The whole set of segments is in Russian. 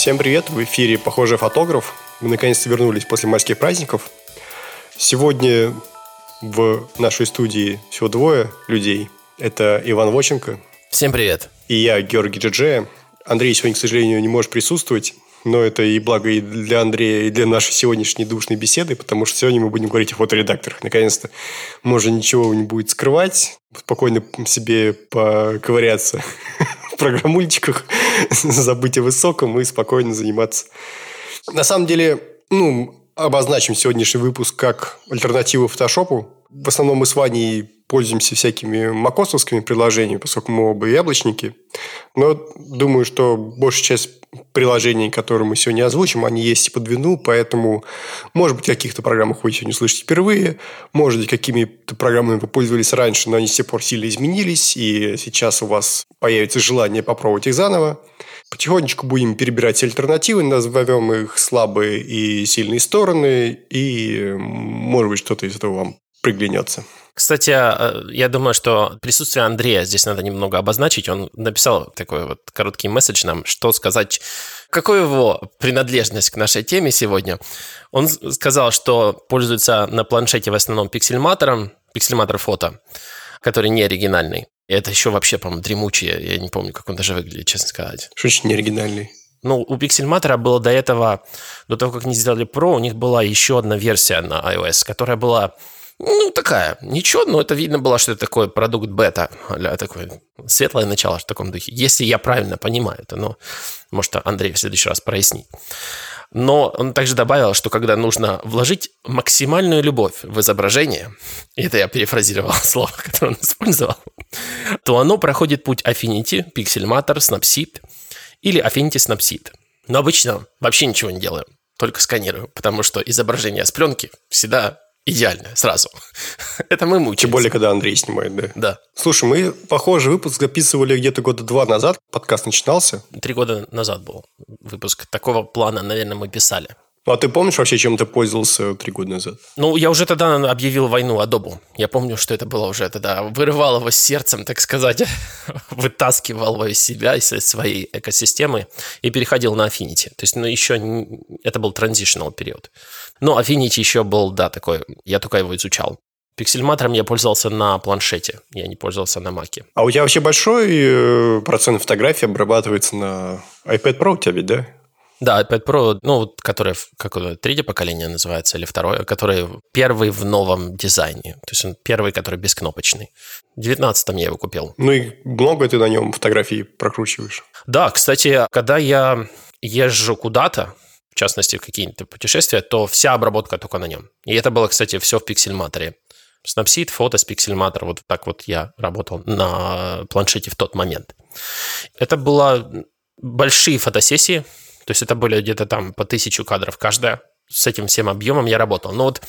Всем привет, в эфире «Похожий фотограф». Мы наконец-то вернулись после майских праздников. Сегодня в нашей студии всего двое людей. Это Иван Воченко. Всем привет. И я, Георгий Джеджея. Андрей сегодня, к сожалению, не может присутствовать. Но это и благо и для Андрея, и для нашей сегодняшней душной беседы, потому что сегодня мы будем говорить о фоторедакторах. Наконец-то можно ничего не будет скрывать, спокойно себе поковыряться программульчиках, забыть о высоком и спокойно заниматься. На самом деле, ну, обозначим сегодняшний выпуск как альтернативу фотошопу. В основном мы с Ваней пользуемся всякими макосовскими приложениями, поскольку мы оба яблочники. Но думаю, что большая часть приложений, которые мы сегодня озвучим, они есть и под вину, поэтому, может быть, в каких-то программах вы сегодня слышите впервые, может быть, какими-то программами вы пользовались раньше, но они с тех пор сильно изменились, и сейчас у вас появится желание попробовать их заново. Потихонечку будем перебирать альтернативы, назовем их слабые и сильные стороны, и, может быть, что-то из этого вам приглянется. Кстати, э, я думаю, что присутствие Андрея здесь надо немного обозначить. Он написал такой вот короткий месседж нам, что сказать, какой его принадлежность к нашей теме сегодня. Он сказал, что пользуется на планшете в основном пиксельматором, пиксельматор фото, который не оригинальный. И это еще вообще, по-моему, дремучий. Я не помню, как он даже выглядит, честно сказать. Что значит неоригинальный? Ну, у Pixelmator было до этого, до того, как они сделали Pro, у них была еще одна версия на iOS, которая была ну, такая, ничего, но это видно было, что это такой продукт бета, а такое светлое начало в таком духе. Если я правильно понимаю это, но может Андрей в следующий раз прояснит. Но он также добавил, что когда нужно вложить максимальную любовь в изображение, и это я перефразировал слово, которое он использовал, то оно проходит путь Affinity, Pixelmator, Snapseed или Affinity Snapseed. Но обычно вообще ничего не делаю, только сканирую, потому что изображение с пленки всегда идеальная сразу. Это мы мучаемся. Тем более, когда Андрей снимает, да? Да. Слушай, мы похожий выпуск записывали где-то года два назад. Подкаст начинался. Три года назад был выпуск. Такого плана, наверное, мы писали. Ну, а ты помнишь вообще, чем ты пользовался три года назад? Ну, я уже тогда объявил войну Adobe. Я помню, что это было уже тогда. Вырывал его сердцем, так сказать. Вытаскивал его из себя, из своей экосистемы и переходил на Affinity. То есть, ну, еще это был transitional период. Но Affinity еще был, да, такой. Я только его изучал. Пиксельматором я пользовался на планшете, я не пользовался на маке. А у тебя вообще большой э, процент фотографий обрабатывается на iPad Pro у тебя ведь, да? Да, iPad Pro, ну, которое, какое третье поколение называется, или второе, который первый в новом дизайне. То есть он первый, который бескнопочный. В 19 я его купил. Ну и много ты на нем фотографий прокручиваешь? Да, кстати, когда я езжу куда-то, в частности, в какие-то путешествия, то вся обработка только на нем. И это было, кстати, все в пиксельматоре. Snapseed, фото с пиксельматор, вот так вот я работал на планшете в тот момент. Это было большие фотосессии, то есть это были где-то там по тысячу кадров каждая. С этим всем объемом я работал. Но вот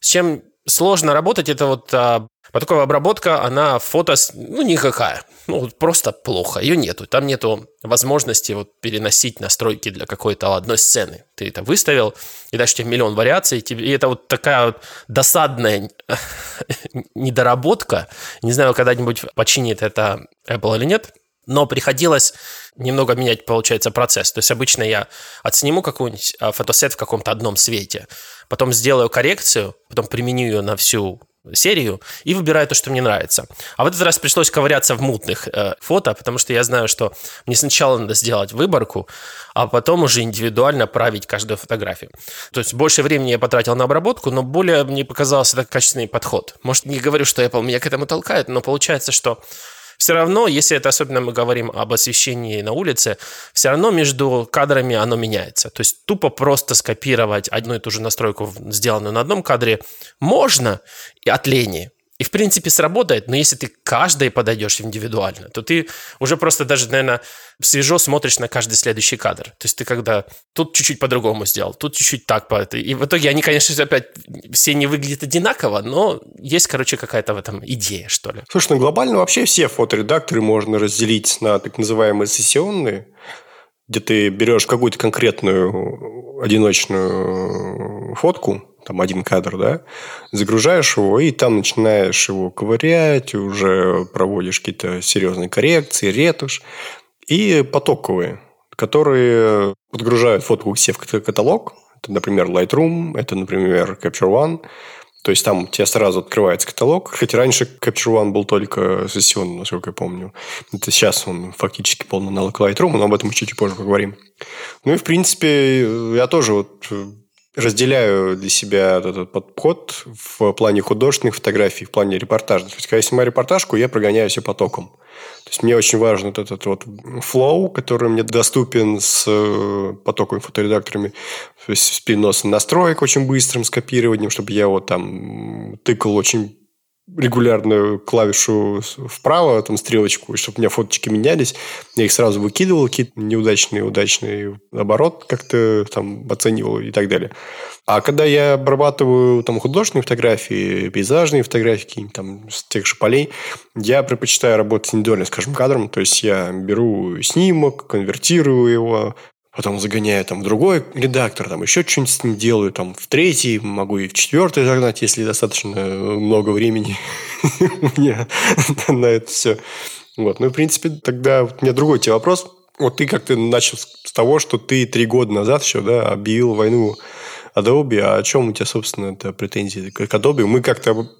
с чем сложно работать, это вот а, потоковая обработка, она фото, ну, никакая. Ну, просто плохо. Ее нету. Там нету возможности вот переносить настройки для какой-то одной сцены. Ты это выставил, и дальше тебе миллион вариаций. И это вот такая вот досадная недоработка. Не знаю, когда-нибудь починит это Apple или нет но приходилось немного менять, получается, процесс. То есть обычно я отсниму какой-нибудь а, фотосет в каком-то одном свете, потом сделаю коррекцию, потом применю ее на всю серию и выбираю то, что мне нравится. А в этот раз пришлось ковыряться в мутных э, фото, потому что я знаю, что мне сначала надо сделать выборку, а потом уже индивидуально править каждую фотографию. То есть больше времени я потратил на обработку, но более мне показался это качественный подход. Может, не говорю, что Apple меня к этому толкает, но получается, что все равно, если это особенно мы говорим об освещении на улице, все равно между кадрами оно меняется. То есть тупо просто скопировать одну и ту же настройку, сделанную на одном кадре, можно и от лени. И, в принципе, сработает, но если ты каждой подойдешь индивидуально, то ты уже просто даже, наверное, свежо смотришь на каждый следующий кадр. То есть ты когда тут чуть-чуть по-другому сделал, тут чуть-чуть так. И в итоге они, конечно, опять все не выглядят одинаково, но есть, короче, какая-то в этом идея, что ли. Слушай, ну глобально вообще все фоторедакторы можно разделить на так называемые сессионные, где ты берешь какую-то конкретную одиночную фотку, там один кадр, да, загружаешь его, и там начинаешь его ковырять, уже проводишь какие-то серьезные коррекции, ретушь, и потоковые. которые подгружают фотку к себе в каталог. Это, например, Lightroom, это, например, Capture One. То есть там у тебя сразу открывается каталог. Хотя раньше Capture One был только сессионный, насколько я помню. Это сейчас он фактически полный аналог Lightroom, но об этом чуть позже поговорим. Ну и, в принципе, я тоже вот разделяю для себя этот подход в плане художественных фотографий, в плане репортажных. То есть, когда я снимаю репортажку, я прогоняю все потоком. То есть, мне очень важен вот этот вот флоу, который мне доступен с э, потоковыми фоторедакторами, то есть с переносом настроек очень быстрым, с копированием, чтобы я вот там тыкал очень регулярную клавишу вправо, там стрелочку, чтобы у меня фоточки менялись. Я их сразу выкидывал, какие-то неудачные, удачные оборот как-то там оценивал и так далее. А когда я обрабатываю там художественные фотографии, пейзажные фотографии, там с тех же полей, я предпочитаю работать индивидуально, скажем, кадром. То есть я беру снимок, конвертирую его, потом загоняю там в другой редактор, там еще что-нибудь с ним делаю, там в третий, могу и в четвертый загнать, если достаточно много времени у меня на это все. Вот. Ну, в принципе, тогда у меня другой тебе вопрос. Вот ты как-то начал с того, что ты три года назад еще да, объявил войну Adobe. А о чем у тебя, собственно, это претензии к Adobe? Мы как-то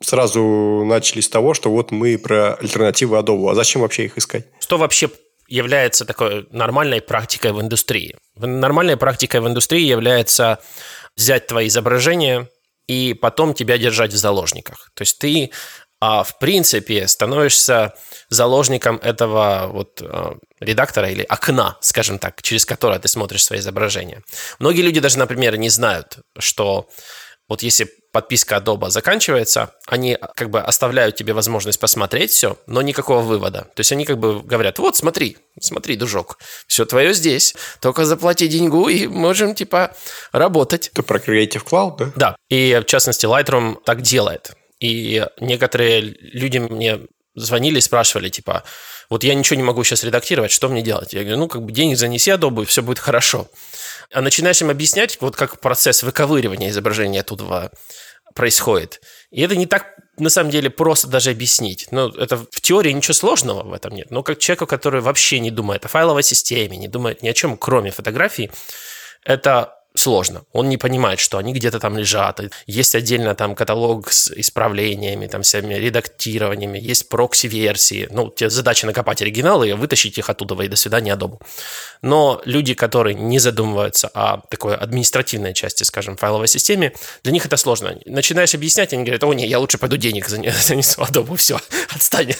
сразу начали с того, что вот мы про альтернативы Adobe. А зачем вообще их искать? Что вообще является такой нормальной практикой в индустрии. Нормальной практикой в индустрии является взять твои изображения и потом тебя держать в заложниках. То есть ты а в принципе становишься заложником этого вот э, редактора или окна, скажем так, через которое ты смотришь свои изображения. Многие люди даже, например, не знают, что вот если подписка Adobe заканчивается, они как бы оставляют тебе возможность посмотреть все, но никакого вывода. То есть они как бы говорят, вот смотри, смотри, дружок, все твое здесь, только заплати деньгу и можем типа работать. Ты про Creative Cloud, да? Да, и в частности Lightroom так делает. И некоторые люди мне звонили и спрашивали, типа, вот я ничего не могу сейчас редактировать, что мне делать? Я говорю, ну, как бы денег занеси Adobe, все будет хорошо. А начинаешь им объяснять, вот как процесс выковыривания изображения оттуда происходит. И это не так, на самом деле, просто даже объяснить. Ну, это в теории ничего сложного в этом нет. Но как человеку, который вообще не думает о файловой системе, не думает ни о чем, кроме фотографий, это сложно. Он не понимает, что они где-то там лежат. Есть отдельно там каталог с исправлениями, там всеми редактированиями, есть прокси-версии. Ну, тебе задача накопать оригиналы и вытащить их оттуда, и до свидания, Adobe. Но люди, которые не задумываются о такой административной части, скажем, файловой системе, для них это сложно. Начинаешь объяснять, они говорят, о, не, я лучше пойду денег занесу Adobe, все, отстань.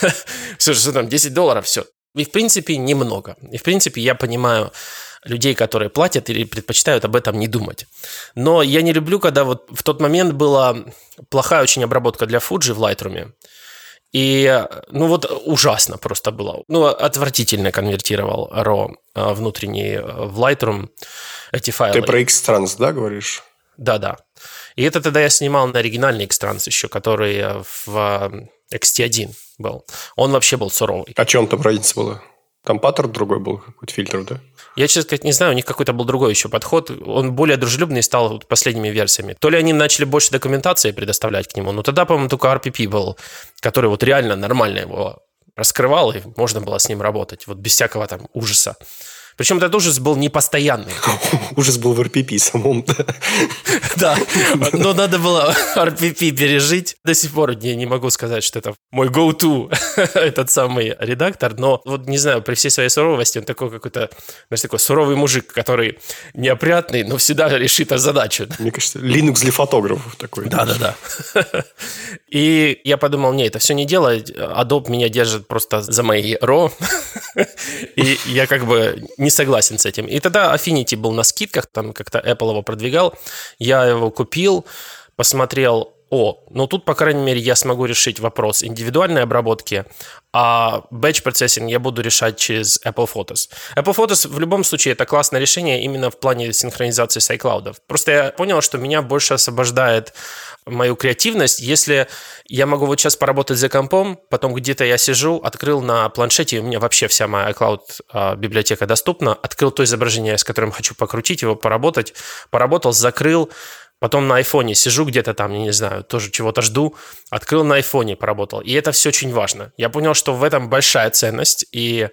Все, что там, 10 долларов, все. И, в принципе, немного. И, в принципе, я понимаю, людей, которые платят или предпочитают об этом не думать. Но я не люблю, когда вот в тот момент была плохая очень обработка для Fuji в Lightroom. И, ну вот, ужасно просто было. Ну, отвратительно конвертировал RAW а, внутренний э, в Lightroom эти файлы. Ты про X-Trans, да, говоришь? Да-да. И это тогда я снимал на оригинальный X-Trans еще, который в XT1 был. Он вообще был суровый. О чем там разница была? Там паттерн другой был, какой-то фильтр, да? Я, честно сказать, не знаю, у них какой-то был другой еще подход. Он более дружелюбный стал последними версиями. То ли они начали больше документации предоставлять к нему, но тогда, по-моему, только RPP был, который вот реально нормально его раскрывал, и можно было с ним работать, вот без всякого там ужаса. Причем этот ужас был непостоянный. Ужас был в RPP самом, да. Да, но надо было RPP пережить. До сих пор я не могу сказать, что это мой go-to, этот самый редактор, но вот не знаю, при всей своей суровости он такой какой-то, знаешь, такой суровый мужик, который неопрятный, но всегда решит задачу. Мне кажется, Linux для фотографов такой. Да-да-да. И я подумал, не, это все не дело, Adobe меня держит просто за мои RAW, и я как бы не не согласен с этим. И тогда Affinity был на скидках, там как-то Apple его продвигал. Я его купил, посмотрел, о, ну тут, по крайней мере, я смогу решить вопрос индивидуальной обработки, а batch processing я буду решать через Apple Photos. Apple Photos в любом случае это классное решение именно в плане синхронизации с iCloud. Просто я понял, что меня больше освобождает мою креативность, если я могу вот сейчас поработать за компом, потом где-то я сижу, открыл на планшете, у меня вообще вся моя iCloud а, библиотека доступна, открыл то изображение, с которым хочу покрутить его, поработать, поработал, закрыл, Потом на айфоне сижу где-то там, не знаю, тоже чего-то жду, открыл на айфоне, поработал. И это все очень важно. Я понял, что в этом большая ценность, и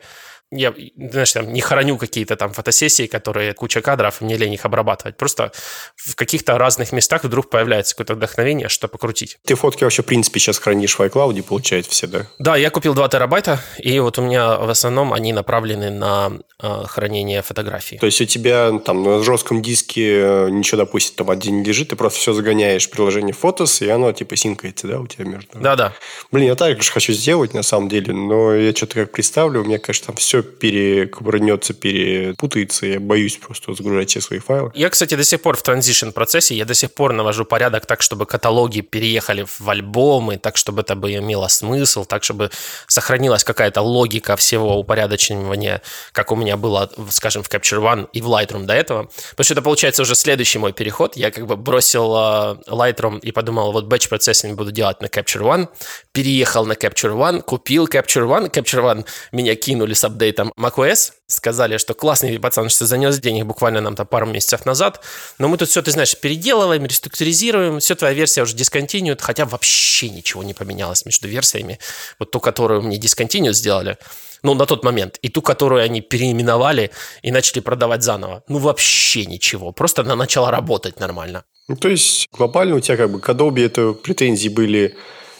я, знаешь, там, не храню какие-то там фотосессии, которые куча кадров, мне лень их обрабатывать. Просто в каких-то разных местах вдруг появляется какое-то вдохновение, что покрутить. Ты фотки вообще, в принципе, сейчас хранишь в iCloud, получается, все, да? Да, я купил 2 терабайта, и вот у меня в основном они направлены на э, хранение фотографий. То есть у тебя там на жестком диске э, ничего, допустим, там один не лежит, ты просто все загоняешь в приложение Фотос, и оно типа синкается, да, у тебя между... Да-да. Блин, я так же хочу сделать, на самом деле, но я что-то как представлю, у меня, конечно, там все перекувырнется, перепутается, я боюсь просто загружать все свои файлы. Я, кстати, до сих пор в транзишн процессе, я до сих пор навожу порядок так, чтобы каталоги переехали в альбомы, так, чтобы это бы имело смысл, так, чтобы сохранилась какая-то логика всего упорядочивания, как у меня было, скажем, в Capture One и в Lightroom до этого. Потому что это, получается, уже следующий мой переход. Я как бы бросил uh, Lightroom и подумал, вот batch процессинг буду делать на Capture One, переехал на Capture One, купил Capture One, Capture One меня кинули с апдейтом macOS, сказали, что классный пацан, что занес денег буквально нам-то пару месяцев назад, но мы тут все, ты знаешь, переделываем, реструктуризируем, все, твоя версия уже дисконтинует, хотя вообще ничего не поменялось между версиями. Вот ту, которую мне дисконтиню сделали, ну, на тот момент, и ту, которую они переименовали и начали продавать заново. Ну, вообще ничего. Просто она начала работать нормально. Ну, то есть, глобально у тебя как бы к Adobe это претензии были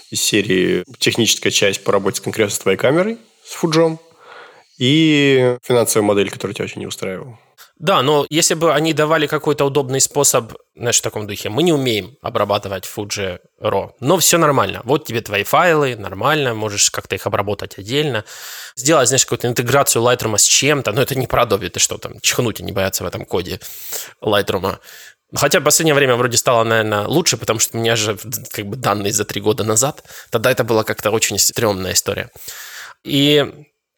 из серии техническая часть по работе конкретно с твоей камерой, с фуджом, и финансовая модель, которая тебя очень не устраивала. Да, но если бы они давали какой-то удобный способ, знаешь, в таком духе, мы не умеем обрабатывать Fuji RAW, но все нормально. Вот тебе твои файлы, нормально, можешь как-то их обработать отдельно. Сделать, знаешь, какую-то интеграцию Lightroom с чем-то, но это не про Adobe, ты что там, чихнуть и не бояться в этом коде Lightroom. Хотя в последнее время вроде стало, наверное, лучше, потому что у меня же как бы данные за три года назад. Тогда это была как-то очень стрёмная история. И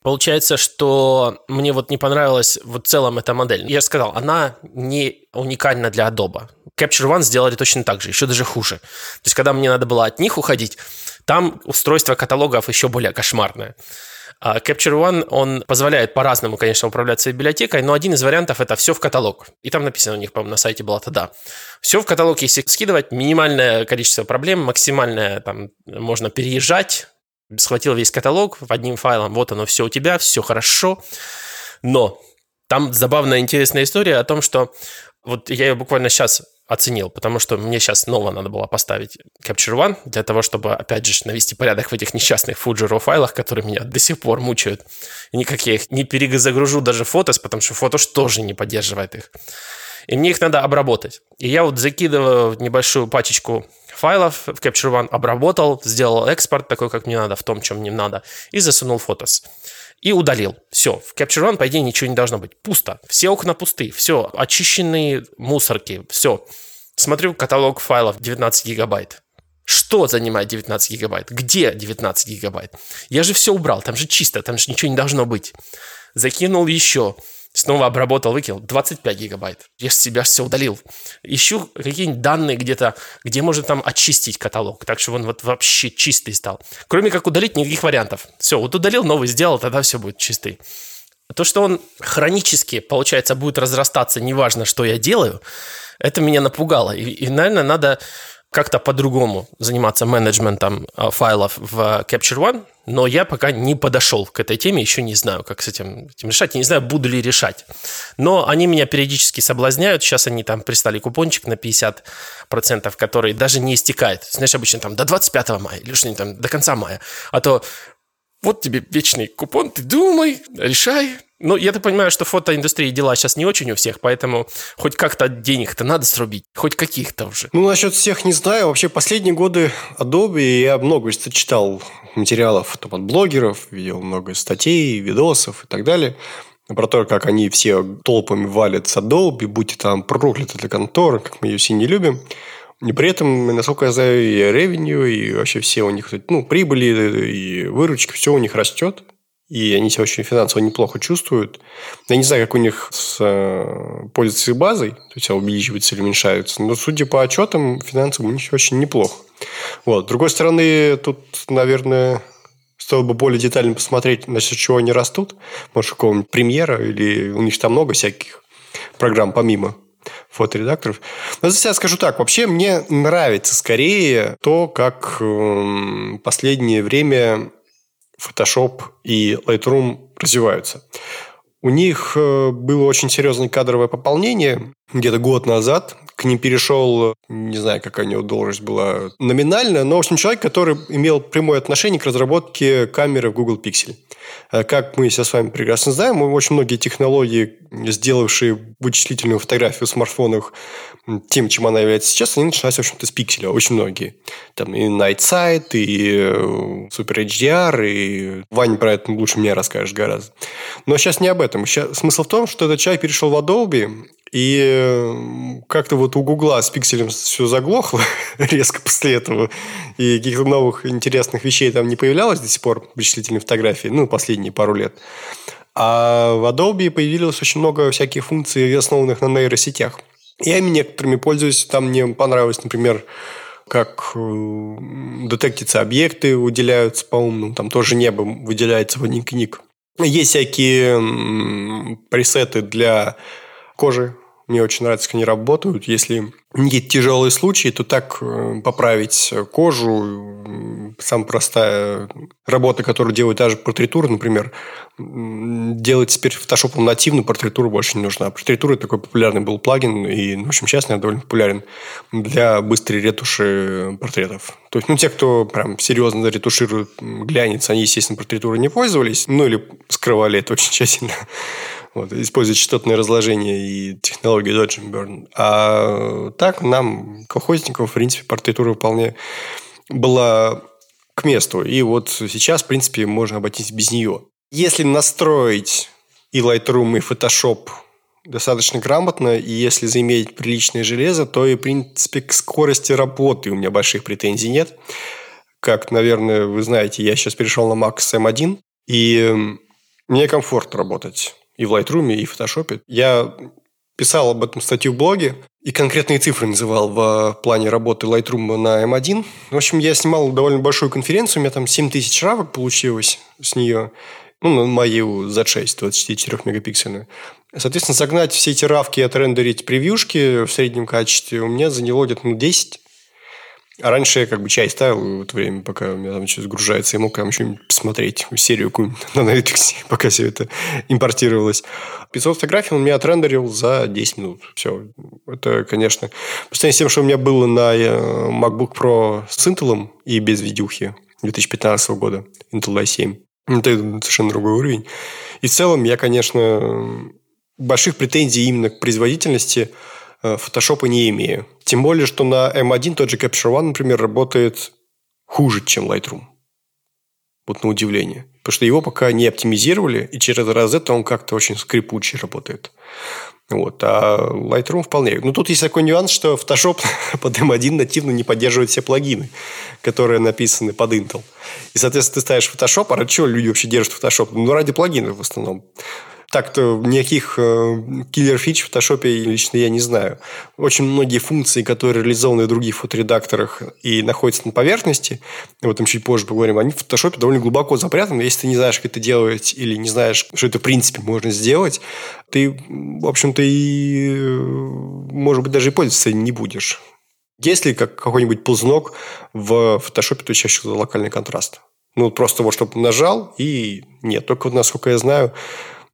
Получается, что мне вот не понравилась вот в целом эта модель. Я же сказал, она не уникальна для Adobe. Capture One сделали точно так же, еще даже хуже. То есть, когда мне надо было от них уходить, там устройство каталогов еще более кошмарное. А Capture One, он позволяет по-разному, конечно, управлять своей библиотекой, но один из вариантов – это все в каталог. И там написано у них, по-моему, на сайте было тогда. Все в каталог, если скидывать, минимальное количество проблем, максимальное, там, можно переезжать, схватил весь каталог одним файлом, вот оно все у тебя, все хорошо. Но там забавная, интересная история о том, что вот я ее буквально сейчас оценил, потому что мне сейчас снова надо было поставить Capture One для того, чтобы, опять же, навести порядок в этих несчастных Fuji файлах, которые меня до сих пор мучают. Никак я их не перезагружу даже фотос, потому что фотош тоже не поддерживает их. И мне их надо обработать. И я вот закидываю небольшую пачечку файлов в Capture One, обработал, сделал экспорт такой, как мне надо, в том, чем мне надо, и засунул фотос. И удалил. Все. В Capture One, по идее, ничего не должно быть. Пусто. Все окна пусты. Все. Очищенные мусорки. Все. Смотрю каталог файлов 19 гигабайт. Что занимает 19 гигабайт? Где 19 гигабайт? Я же все убрал, там же чисто, там же ничего не должно быть. Закинул еще. Снова обработал, выкинул. 25 гигабайт. Я с себя все удалил. Ищу какие-нибудь данные где-то, где можно там очистить каталог, так что он вот вообще чистый стал. Кроме как удалить, никаких вариантов. Все, вот удалил, новый сделал, тогда все будет чистый. То, что он хронически, получается, будет разрастаться, неважно, что я делаю, это меня напугало. И, и наверное, надо как-то по-другому заниматься менеджментом а, файлов в Capture One, но я пока не подошел к этой теме, еще не знаю, как с этим, этим решать, я не знаю, буду ли решать. Но они меня периодически соблазняют, сейчас они там пристали купончик на 50%, который даже не истекает. Знаешь, обычно там до 25 мая или что-нибудь там до конца мая. А то вот тебе вечный купон, ты думай, решай, ну, я-то понимаю, что фотоиндустрии дела сейчас не очень у всех, поэтому хоть как-то денег-то надо срубить, хоть каких-то уже. Ну, насчет всех не знаю. Вообще, последние годы Adobe я много читал материалов там, от блогеров, видел много статей, видосов и так далее про то, как они все толпами валят с Adobe, будь там проклята для конторы, как мы ее все не любим. И при этом, насколько я знаю, и revenue, и вообще все у них, ну, прибыли и выручки, все у них растет и они себя очень финансово неплохо чувствуют. Я не знаю, как у них с э, пользовательской базой, то есть увеличивается или уменьшается, но судя по отчетам, финансово у них очень неплохо. Вот. С другой стороны, тут, наверное, стоило бы более детально посмотреть, насчет чего они растут. Может, какого-нибудь премьера, или у них там много всяких программ помимо фоторедакторов. Но за себя скажу так. Вообще мне нравится скорее то, как э, последнее время Photoshop и Lightroom развиваются. У них э, было очень серьезное кадровое пополнение где-то год назад. К ним перешел, не знаю, какая у него должность была номинальная, но, в общем, человек, который имел прямое отношение к разработке камеры в Google Pixel. Э, как мы сейчас с вами прекрасно знаем, очень многие технологии, сделавшие вычислительную фотографию в смартфонах тем, чем она является сейчас, они начинались, в общем-то, с пикселя. Очень многие. Там и Night Sight, и э, Super HDR, и Ваня про это лучше меня расскажешь гораздо. Но сейчас не об этом. Сейчас, смысл в том, что этот человек перешел в Adobe, и э, как-то вот у Гугла с пикселем все заглохло резко после этого. И каких-то новых интересных вещей там не появлялось до сих пор вычислительной фотографии. Ну, последние пару лет. А в Adobe появилось очень много всяких функций, основанных на нейросетях. Я ими некоторыми пользуюсь. Там мне понравилось, например, как э, детектятся объекты, выделяются по-умному. Там тоже небо выделяется в один книг. Есть всякие пресеты для кожи. Мне очень нравится, как они работают. Если какие-то тяжелые случаи, то так э, поправить кожу, самая простая работа, которую делают даже портритура, например, делать теперь фотошопом нативную портритуру больше не нужна. Портритура такой популярный был плагин, и, в общем, сейчас наверное, довольно популярен для быстрой ретуши портретов. То есть, ну, те, кто прям серьезно ретуширует глянец, они, естественно, портритурой не пользовались, ну, или скрывали это очень тщательно вот, используя частотное разложение и технологию Dodge Burn. А так нам, колхозникам, в принципе, партитура вполне была к месту. И вот сейчас, в принципе, можно обойтись без нее. Если настроить и Lightroom, и Photoshop достаточно грамотно, и если заиметь приличное железо, то и, в принципе, к скорости работы у меня больших претензий нет. Как, наверное, вы знаете, я сейчас перешел на Max M1, и мне комфортно работать и в Lightroom, и в Photoshop. Я писал об этом статью в блоге и конкретные цифры называл в плане работы Lightroom на M1. В общем, я снимал довольно большую конференцию, у меня там 7 тысяч равок получилось с нее. Ну, на мою Z6, 24 мегапиксельную. Соответственно, загнать все эти равки и отрендерить превьюшки в среднем качестве у меня заняло где-то ну, 10 а раньше я как бы чай ставил в это время, пока у меня там что-то загружается, и мог там что-нибудь посмотреть, серию какую-нибудь на Netflix, пока все это импортировалось. 500 фотографий он меня отрендерил за 10 минут. Все. Это, конечно, по сравнению с тем, что у меня было на э, MacBook Pro с Intel и без видюхи 2015 года, Intel i7. Это совершенно другой уровень. И в целом я, конечно, больших претензий именно к производительности – фотошопа э, не имею. Тем более, что на M1 тот же Capture One, например, работает хуже, чем Lightroom. Вот на удивление. Потому что его пока не оптимизировали, и через Rosetta он как-то очень скрипучий работает. Вот. А Lightroom вполне. Ну, тут есть такой нюанс, что Photoshop под M1 нативно не поддерживает все плагины, которые написаны под Intel. И, соответственно, ты ставишь Photoshop, а ради чего люди вообще держат Photoshop? Ну, ради плагинов в основном. Так-то никаких э, киллер-фич в Photoshop лично я не знаю. Очень многие функции, которые реализованы в других фоторедакторах и находятся на поверхности, об этом чуть позже поговорим, они в Photoshop довольно глубоко запрятаны. Если ты не знаешь, как это делать, или не знаешь, что это в принципе можно сделать, ты, в общем-то, и, э, может быть, даже и пользоваться не будешь. Если как какой-нибудь ползнок в то чаще всего локальный контраст. Ну, просто вот, чтобы нажал, и нет. Только насколько я знаю,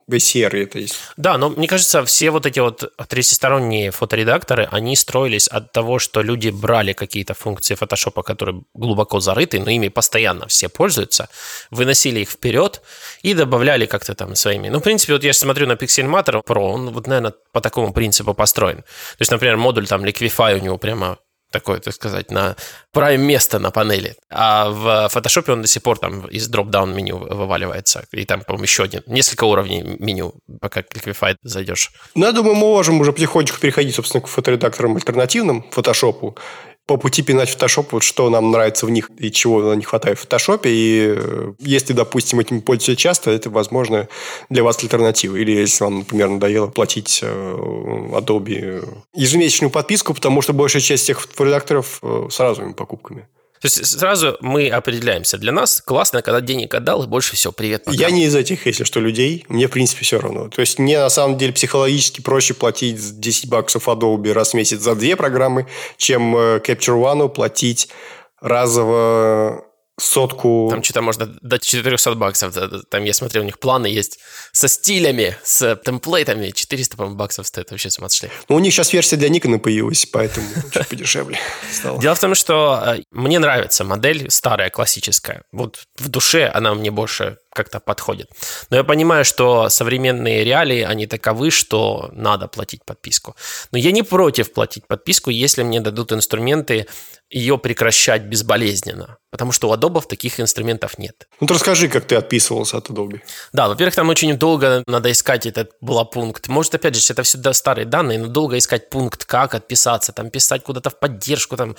VCR это есть. Да, но мне кажется, все вот эти вот третьесторонние фоторедакторы, они строились от того, что люди брали какие-то функции фотошопа, которые глубоко зарыты, но ими постоянно все пользуются, выносили их вперед и добавляли как-то там своими. Ну, в принципе, вот я смотрю на Pixelmator Pro, он вот, наверное, по такому принципу построен. То есть, например, модуль там Liquify у него прямо такое, так сказать, на прайм место на панели. А в фотошопе он до сих пор там из дроп-даун меню вываливается. И там, по-моему, еще один, несколько уровней меню, пока Liquify зайдешь. Ну, я думаю, мы можем уже потихонечку переходить, собственно, к фоторедакторам альтернативным фотошопу по пути пинать фотошоп, вот что нам нравится в них и чего нам не хватает в фотошопе. И э, если, допустим, этим пользуетесь часто, это, возможно, для вас альтернатива. Или если вам, например, надоело платить э, Adobe ежемесячную подписку, потому что большая часть тех редакторов э, с разовыми покупками. То есть сразу мы определяемся. Для нас классно, когда денег отдал, и больше всего привет. Пока. Я не из этих, если что, людей. Мне, в принципе, все равно. То есть мне, на самом деле, психологически проще платить 10 баксов Adobe раз в месяц за две программы, чем э, Capture One платить разово сотку... Там что-то можно до 400 баксов. Там, я смотрел, у них планы есть со стилями, с темплейтами. 400, по-моему, баксов стоит. Вообще с ума сошли. Ну, у них сейчас версия для Никона появилась, поэтому чуть подешевле стало. Дело в том, что э, мне нравится модель старая, классическая. Вот в душе она мне больше как-то подходит. Но я понимаю, что современные реалии, они таковы, что надо платить подписку. Но я не против платить подписку, если мне дадут инструменты ее прекращать безболезненно. Потому что у Adobe таких инструментов нет. Ну, ты расскажи, как ты отписывался от Adobe. Да, во-первых, там очень долго надо искать этот был пункт. Может, опять же, это всегда старые данные, но долго искать пункт, как отписаться, там писать куда-то в поддержку, там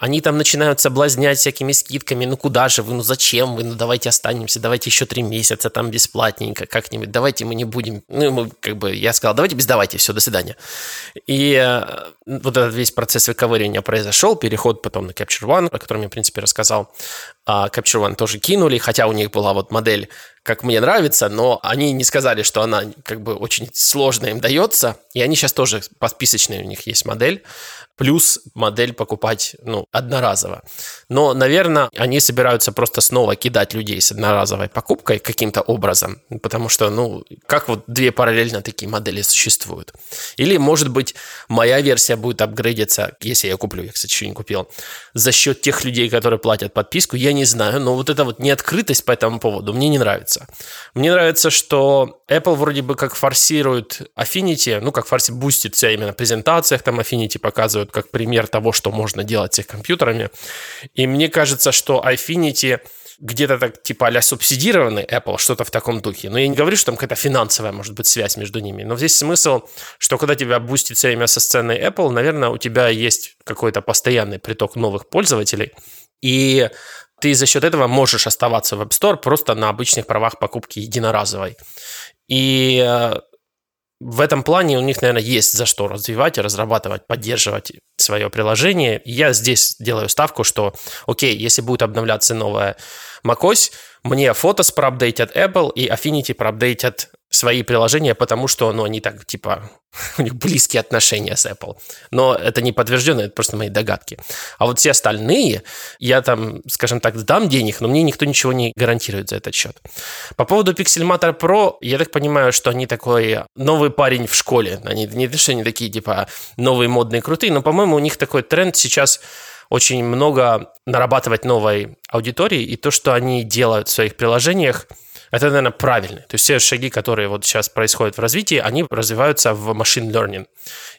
они там начинают соблазнять всякими скидками. Ну куда же вы, ну зачем вы, ну давайте останемся, давайте еще три месяца там бесплатненько как-нибудь, давайте мы не будем. Ну, мы, как бы, я сказал, давайте без давайте, все, до свидания. И э, вот этот весь процесс выковыривания произошел, переход потом на Capture One, о котором я, в принципе, рассказал. А Capture One тоже кинули, хотя у них была вот модель, как мне нравится, но они не сказали, что она как бы очень сложно им дается, и они сейчас тоже подписочные у них есть модель, плюс модель покупать, ну, одноразово. Но, наверное, они собираются просто снова кидать людей с одноразовой покупкой каким-то образом, потому что, ну, как вот две параллельно такие модели существуют. Или, может быть, моя версия будет апгрейдиться, если я куплю, я, кстати, еще не купил, за счет тех людей, которые платят подписку, я не знаю, но вот эта вот неоткрытость по этому поводу мне не нравится. Мне нравится, что Apple вроде бы как форсирует Affinity, ну, как форси бустит все именно в презентациях, там Affinity показывают как пример того, что можно делать с их компьютерами. И мне кажется, что Affinity где-то так типа а субсидированный Apple, что-то в таком духе. Но я не говорю, что там какая-то финансовая может быть связь между ними. Но здесь смысл, что когда тебя бустит все время со сцены Apple, наверное, у тебя есть какой-то постоянный приток новых пользователей. И ты за счет этого можешь оставаться в App Store просто на обычных правах покупки единоразовой. И э, в этом плане у них, наверное, есть за что развивать разрабатывать, поддерживать свое приложение. Я здесь делаю ставку, что, окей, если будет обновляться новая macOS, мне Photos проапдейтят Apple и Affinity проапдейтят свои приложения, потому что ну, они так, типа, у них близкие отношения с Apple. Но это не подтверждено, это просто мои догадки. А вот все остальные, я там, скажем так, дам денег, но мне никто ничего не гарантирует за этот счет. По поводу Pixelmator Pro, я так понимаю, что они такой новый парень в школе. Они не то, что они такие, типа, новые, модные, крутые, но, по-моему, у них такой тренд сейчас очень много нарабатывать новой аудитории, и то, что они делают в своих приложениях – это, наверное, правильно. То есть все шаги, которые вот сейчас происходят в развитии, они развиваются в machine learning.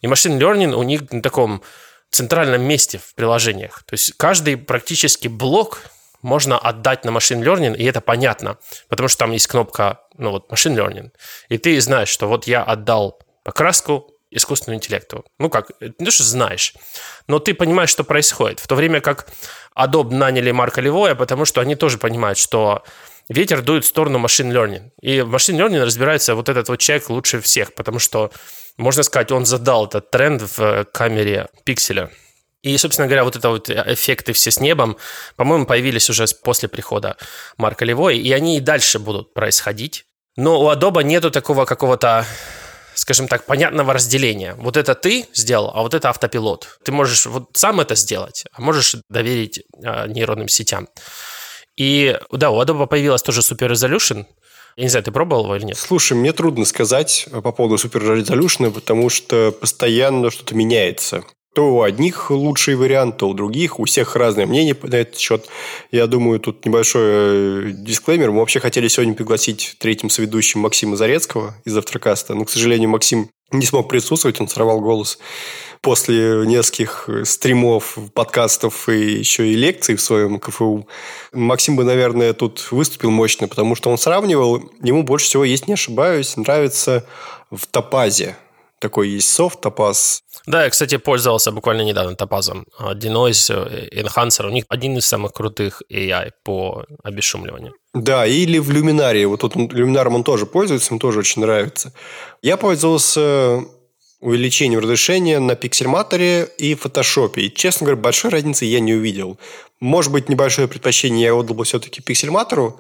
И machine learning у них на таком центральном месте в приложениях. То есть каждый практически блок можно отдать на machine learning, и это понятно, потому что там есть кнопка, ну вот, machine learning. И ты знаешь, что вот я отдал покраску искусственному интеллекту. Ну как, не то, знаешь, но ты понимаешь, что происходит. В то время как Adobe наняли Марка Левоя, потому что они тоже понимают, что ветер дует в сторону машин learning. И в машин learning разбирается вот этот вот человек лучше всех, потому что, можно сказать, он задал этот тренд в э, камере пикселя. И, собственно говоря, вот это вот эффекты все с небом, по-моему, появились уже после прихода Марка Левой, и они и дальше будут происходить. Но у Adobe нету такого какого-то скажем так, понятного разделения. Вот это ты сделал, а вот это автопилот. Ты можешь вот сам это сделать, а можешь доверить э, нейронным сетям. И да, у Adobe появилась тоже Super Resolution. Я не знаю, ты пробовал его или нет? Слушай, мне трудно сказать по поводу Super Resolution, потому что постоянно что-то меняется. То у одних лучший вариант, то у других. У всех разное мнение на этот счет. Я думаю, тут небольшой э, дисклеймер. Мы вообще хотели сегодня пригласить третьим соведущим Максима Зарецкого из Автрокаста. Но, к сожалению, Максим не смог присутствовать, он сорвал голос после нескольких стримов, подкастов и еще и лекций в своем КФУ. Максим бы, наверное, тут выступил мощно, потому что он сравнивал, ему больше всего, если не ошибаюсь, нравится в Топазе такой есть софт Topaz. Да, я, кстати, пользовался буквально недавно Topaz. Denoise Enhancer, у них один из самых крутых AI по обесшумливанию. Да, или в Luminary. Вот тут Luminary он тоже пользуется, ему тоже очень нравится. Я пользовался увеличением разрешения на пиксельматоре и фотошопе. И, честно говоря, большой разницы я не увидел. Может быть, небольшое предпочтение я отдал бы все-таки пиксельматору,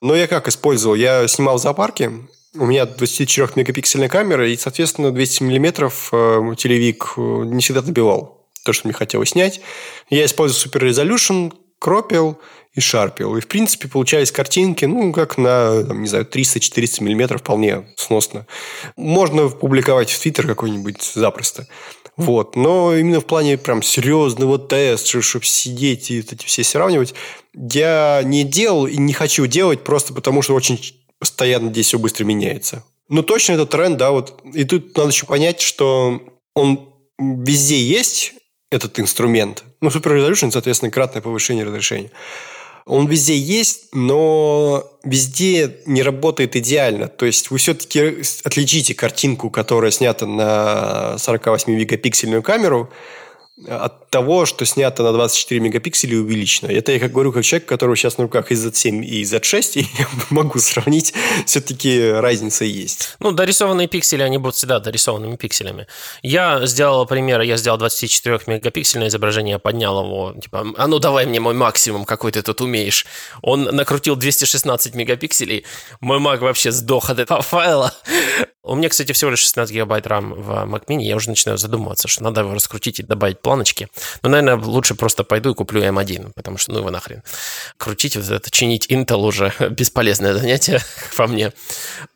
но я как использовал? Я снимал в зоопарке, у меня 24-мегапиксельная камера, и, соответственно, 200 миллиметров э, телевик э, не всегда добивал то, что мне хотелось снять. Я использую Super Resolution, кропил и шарпил. И, в принципе, получались картинки, ну, как на, там, не знаю, 300-400 миллиметров вполне сносно. Можно публиковать в Твиттер какой-нибудь запросто. Вот. Но именно в плане прям серьезного теста, чтобы сидеть и эти все сравнивать, я не делал и не хочу делать просто потому, что очень постоянно здесь все быстро меняется. Ну, точно это тренд, да, вот. И тут надо еще понять, что он везде есть, этот инструмент. Ну, Super Resolution, соответственно, кратное повышение разрешения. Он везде есть, но везде не работает идеально. То есть вы все-таки отличите картинку, которая снята на 48-мегапиксельную камеру, от того, что снято на 24 мегапикселя увеличено. Это я как говорю, как человек, у которого сейчас на руках и Z7, и Z6, и я могу сравнить, все-таки разница есть. Ну, дорисованные пиксели, они будут всегда дорисованными пикселями. Я сделал пример, я сделал 24 мегапиксельное изображение, поднял его, типа, а ну давай мне мой максимум, какой ты тут умеешь. Он накрутил 216 мегапикселей, мой маг вообще сдох от этого файла. У меня, кстати, всего лишь 16 гигабайт RAM в Mac Mini, я уже начинаю задумываться, что надо его раскрутить и добавить планочки. Но, наверное, лучше просто пойду и куплю M1, потому что ну его нахрен. Крутить вот это, чинить Intel уже бесполезное занятие, по мне.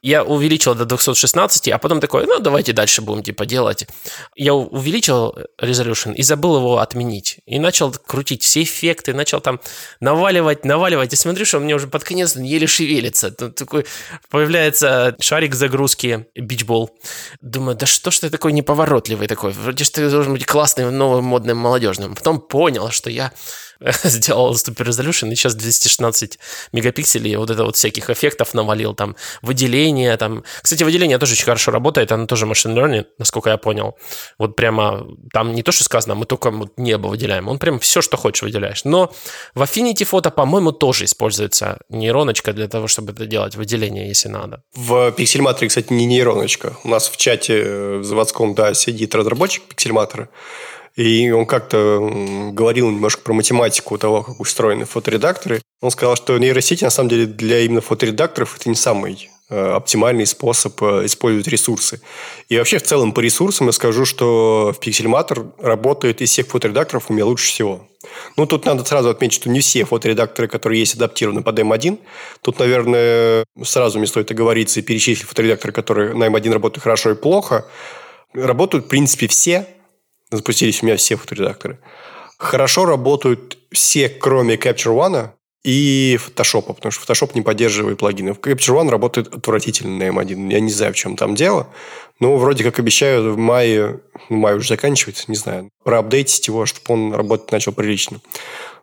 Я увеличил до 216, а потом такой, ну, давайте дальше будем типа делать. Я увеличил resolution и забыл его отменить. И начал крутить все эффекты, начал там наваливать, наваливать. И смотрю, что у меня уже под конец еле шевелится. Тут такой появляется шарик загрузки, бичбол. Думаю, да что ж ты такой неповоротливый такой? Вроде же ты должен быть классным, новым, модным, молодежным. Потом понял, что я сделал Super Resolution, и сейчас 216 мегапикселей, вот это вот всяких эффектов навалил, там, выделение, там... Кстати, выделение тоже очень хорошо работает, оно тоже machine learning, насколько я понял. Вот прямо там не то, что сказано, мы только вот небо выделяем, он прям все, что хочешь, выделяешь. Но в Affinity Photo, по-моему, тоже используется нейроночка для того, чтобы это делать, выделение, если надо. В Pixelmator, кстати, не нейроночка. У нас в чате в заводском, да, сидит разработчик Pixelmator, и он как-то говорил немножко про математику того, как устроены фоторедакторы. Он сказал, что нейросети, на самом деле, для именно фоторедакторов это не самый э, оптимальный способ э, использовать ресурсы. И вообще, в целом, по ресурсам я скажу, что в Pixelmator работает из всех фоторедакторов у меня лучше всего. Ну, тут надо сразу отметить, что не все фоторедакторы, которые есть, адаптированы под M1. Тут, наверное, сразу мне стоит оговориться и перечислить фоторедакторы, которые на M1 работают хорошо и плохо. Работают, в принципе, все, запустились у меня все фоторедакторы. Хорошо работают все, кроме Capture One и Photoshop, потому что Photoshop не поддерживает плагины. Capture One работает отвратительно на M1. Я не знаю, в чем там дело. Но вроде как обещают в мае, ну, май уже заканчивается, не знаю, проапдейтить его, чтобы он работать начал прилично.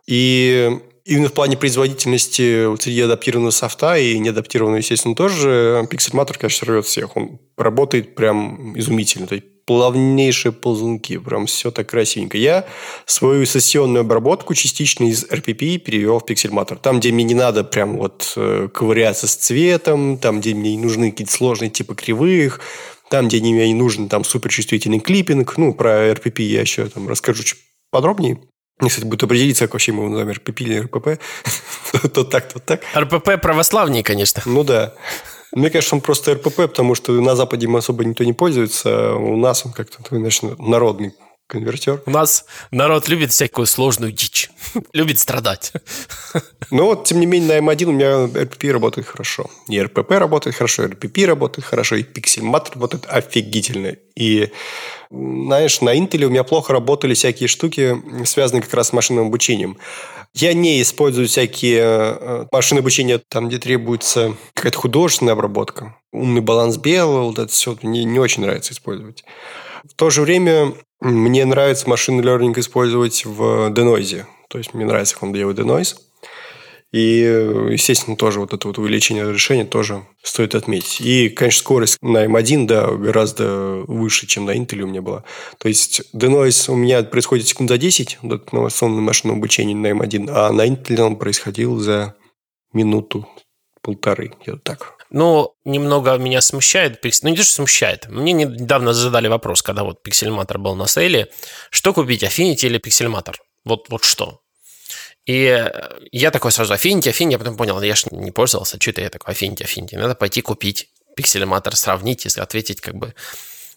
И именно в плане производительности среди адаптированного софта и неадаптированного, естественно, тоже Pixelmator, конечно, рвет всех. Он работает прям изумительно. То есть плавнейшие ползунки. Прям все так красивенько. Я свою сессионную обработку частично из RPP перевел в Pixelmator. Там, где мне не надо прям вот э, ковыряться с цветом, там, где мне не нужны какие-то сложные типы кривых, там, где мне не нужен там суперчувствительный клиппинг. Ну, про RPP я еще там расскажу чуть подробнее. Мне, кстати, будет определиться, как вообще мы его называем, RPP или РПП. то так, то так. РПП православнее, конечно. Ну да. Мне кажется, он просто РПП, потому что на Западе им особо никто не пользуется, а у нас он как-то, знаешь, народный конвертер. У нас народ любит всякую сложную дичь. любит страдать. Но вот, тем не менее, на M1 у меня RPP работает хорошо. И RPP работает хорошо, и RPP работает хорошо, и Pixelmat работает офигительно. И, знаешь, на Intel у меня плохо работали всякие штуки, связанные как раз с машинным обучением. Я не использую всякие э, машины обучения там, где требуется какая-то художественная обработка. Умный баланс белого, вот это все мне не очень нравится использовать. В то же время мне нравится машинный learning использовать в denoise. То есть мне нравится, как он делает denoise. И, естественно, тоже вот это вот увеличение разрешения тоже стоит отметить. И, конечно, скорость на M1, да, гораздо выше, чем на Intel у меня была. То есть, denoise у меня происходит секунд за 10, вот это новационное машинное обучение на M1, а на Intel он происходил за минуту, полторы, где-то так. Ну, немного меня смущает, ну не то, что смущает. Мне недавно задали вопрос, когда вот Pixelmator был на сейле, что купить, Affinity или Pixelmator? Вот, вот что? И я такой сразу, Affinity, Affinity, а потом понял, я же не пользовался, что это я такой, Affinity, Affinity. Надо пойти купить пикселематор, сравнить и ответить как бы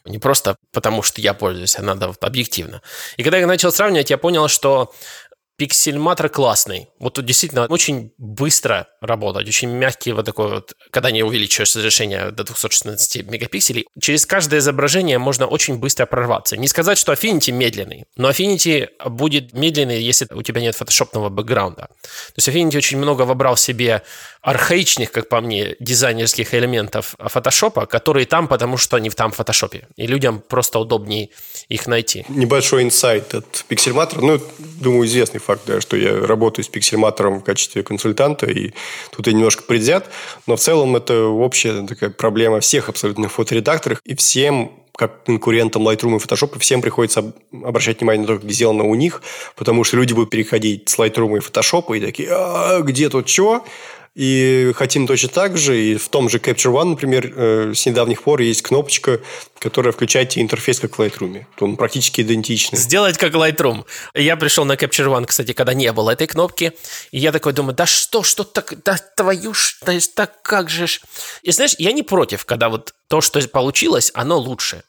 не просто потому, что я пользуюсь, а надо вот объективно. И когда я начал сравнивать, я понял, что Пиксельматор классный. Вот тут действительно очень быстро работать, очень мягкий вот такой вот, когда не увеличиваешь разрешение до 216 мегапикселей. Через каждое изображение можно очень быстро прорваться. Не сказать, что Affinity медленный, но Affinity будет медленный, если у тебя нет фотошопного бэкграунда. То есть Affinity очень много вобрал в себе архаичных, как по мне, дизайнерских элементов фотошопа, которые там, потому что они в там фотошопе. И людям просто удобнее их найти. Небольшой инсайт от Пиксельматора. Ну, думаю, известный факт, да, что я работаю с пиксельматором в качестве консультанта, и тут я немножко предвзят, но в целом это общая такая проблема всех абсолютно фоторедакторов, и всем как конкурентам Lightroom и Photoshop, всем приходится обращать внимание на то, как сделано у них, потому что люди будут переходить с Lightroom и Photoshop и такие, а, где тут что? И хотим точно так же. И в том же Capture One, например, э, с недавних пор есть кнопочка, которая включает интерфейс как в Lightroom. Он практически идентичный. Сделать как Lightroom. Я пришел на Capture One, кстати, когда не было этой кнопки. И я такой думаю, да что, что так, да твою ж, да, так как же ж. И знаешь, я не против, когда вот то, что получилось, оно лучше.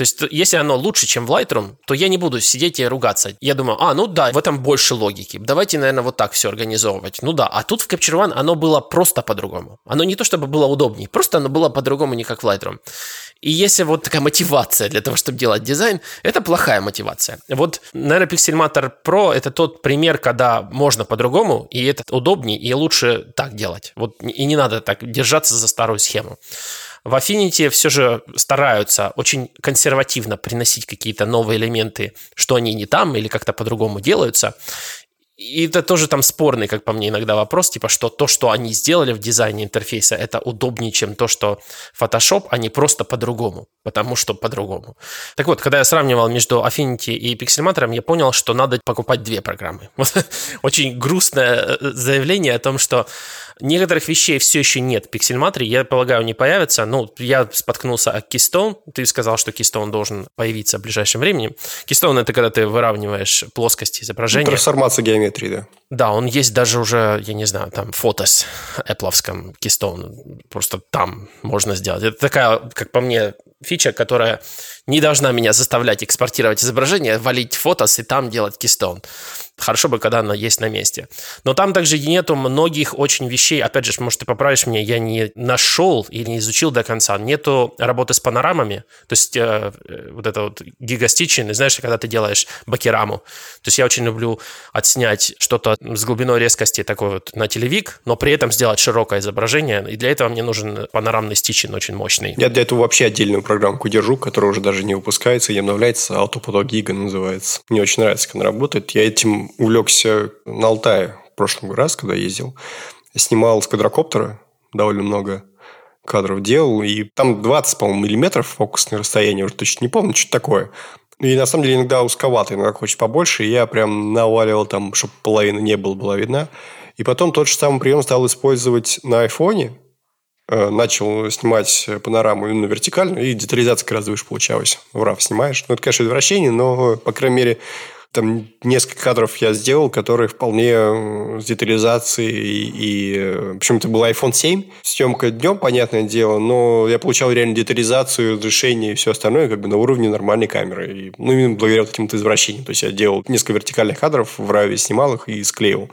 То есть, если оно лучше, чем в Lightroom, то я не буду сидеть и ругаться. Я думаю, а, ну да, в этом больше логики. Давайте, наверное, вот так все организовывать. Ну да, а тут в Capture One оно было просто по-другому. Оно не то, чтобы было удобнее, просто оно было по-другому, не как в Lightroom. И если вот такая мотивация для того, чтобы делать дизайн, это плохая мотивация. Вот, наверное, Pixelmator Pro – это тот пример, когда можно по-другому, и это удобнее, и лучше так делать. Вот, и не надо так держаться за старую схему. В Affinity все же стараются очень консервативно приносить какие-то новые элементы, что они не там или как-то по-другому делаются. И это тоже там спорный, как по мне, иногда вопрос, типа, что то, что они сделали в дизайне интерфейса, это удобнее, чем то, что Photoshop, а не просто по-другому, потому что по-другому. Так вот, когда я сравнивал между Affinity и Pixelmator, я понял, что надо покупать две программы. Очень грустное э, заявление о том, что некоторых вещей все еще нет в Pixelmator, я полагаю, не появится. Ну, я споткнулся о Keystone, ты сказал, что Keystone должен появиться в ближайшем времени. Keystone — это когда ты выравниваешь плоскости изображения. Трансформация геометрии да. Да, он есть даже уже, я не знаю, там, фотос Apple Keystone. Просто там можно сделать. Это такая, как по мне, фича, которая не должна меня заставлять экспортировать изображение, валить фотос и там делать Keystone. Хорошо бы, когда она есть на месте. Но там также нету многих очень вещей. Опять же, может, ты поправишь меня, я не нашел или не изучил до конца. Нету работы с панорамами. То есть э, э вот это вот гигастичен, знаешь, когда ты делаешь бакераму. То есть я очень люблю отснять что-то с глубиной резкости такой вот на телевик, но при этом сделать широкое изображение. И для этого мне нужен панорамный стичен очень мощный. Я для этого вообще отдельную программку держу, которая уже даже не выпускается и обновляется. Autophoto Giga называется. Мне очень нравится, как она работает. Я этим увлекся на Алтае в прошлый раз, когда ездил. Снимал с квадрокоптера довольно много кадров делал, и там 20, по-моему, миллиметров фокусное расстояние, уже точно не помню, что такое. И на самом деле иногда узковато, иногда хочешь побольше, и я прям наваливал там, чтобы половина не была, была видна. И потом тот же самый прием стал использовать на айфоне, э, начал снимать панораму именно вертикально, и детализация гораздо выше получалась. В RAW снимаешь. Ну, это, конечно, извращение, но, по крайней мере, там несколько кадров я сделал, которые вполне э, с детализацией. И, и э, причем это был iPhone 7. Съемка днем, понятное дело, но я получал реально детализацию, разрешение и все остальное как бы на уровне нормальной камеры. И, ну, именно благодаря вот таким-то извращениям. То есть я делал несколько вертикальных кадров, в Раве снимал их и склеил.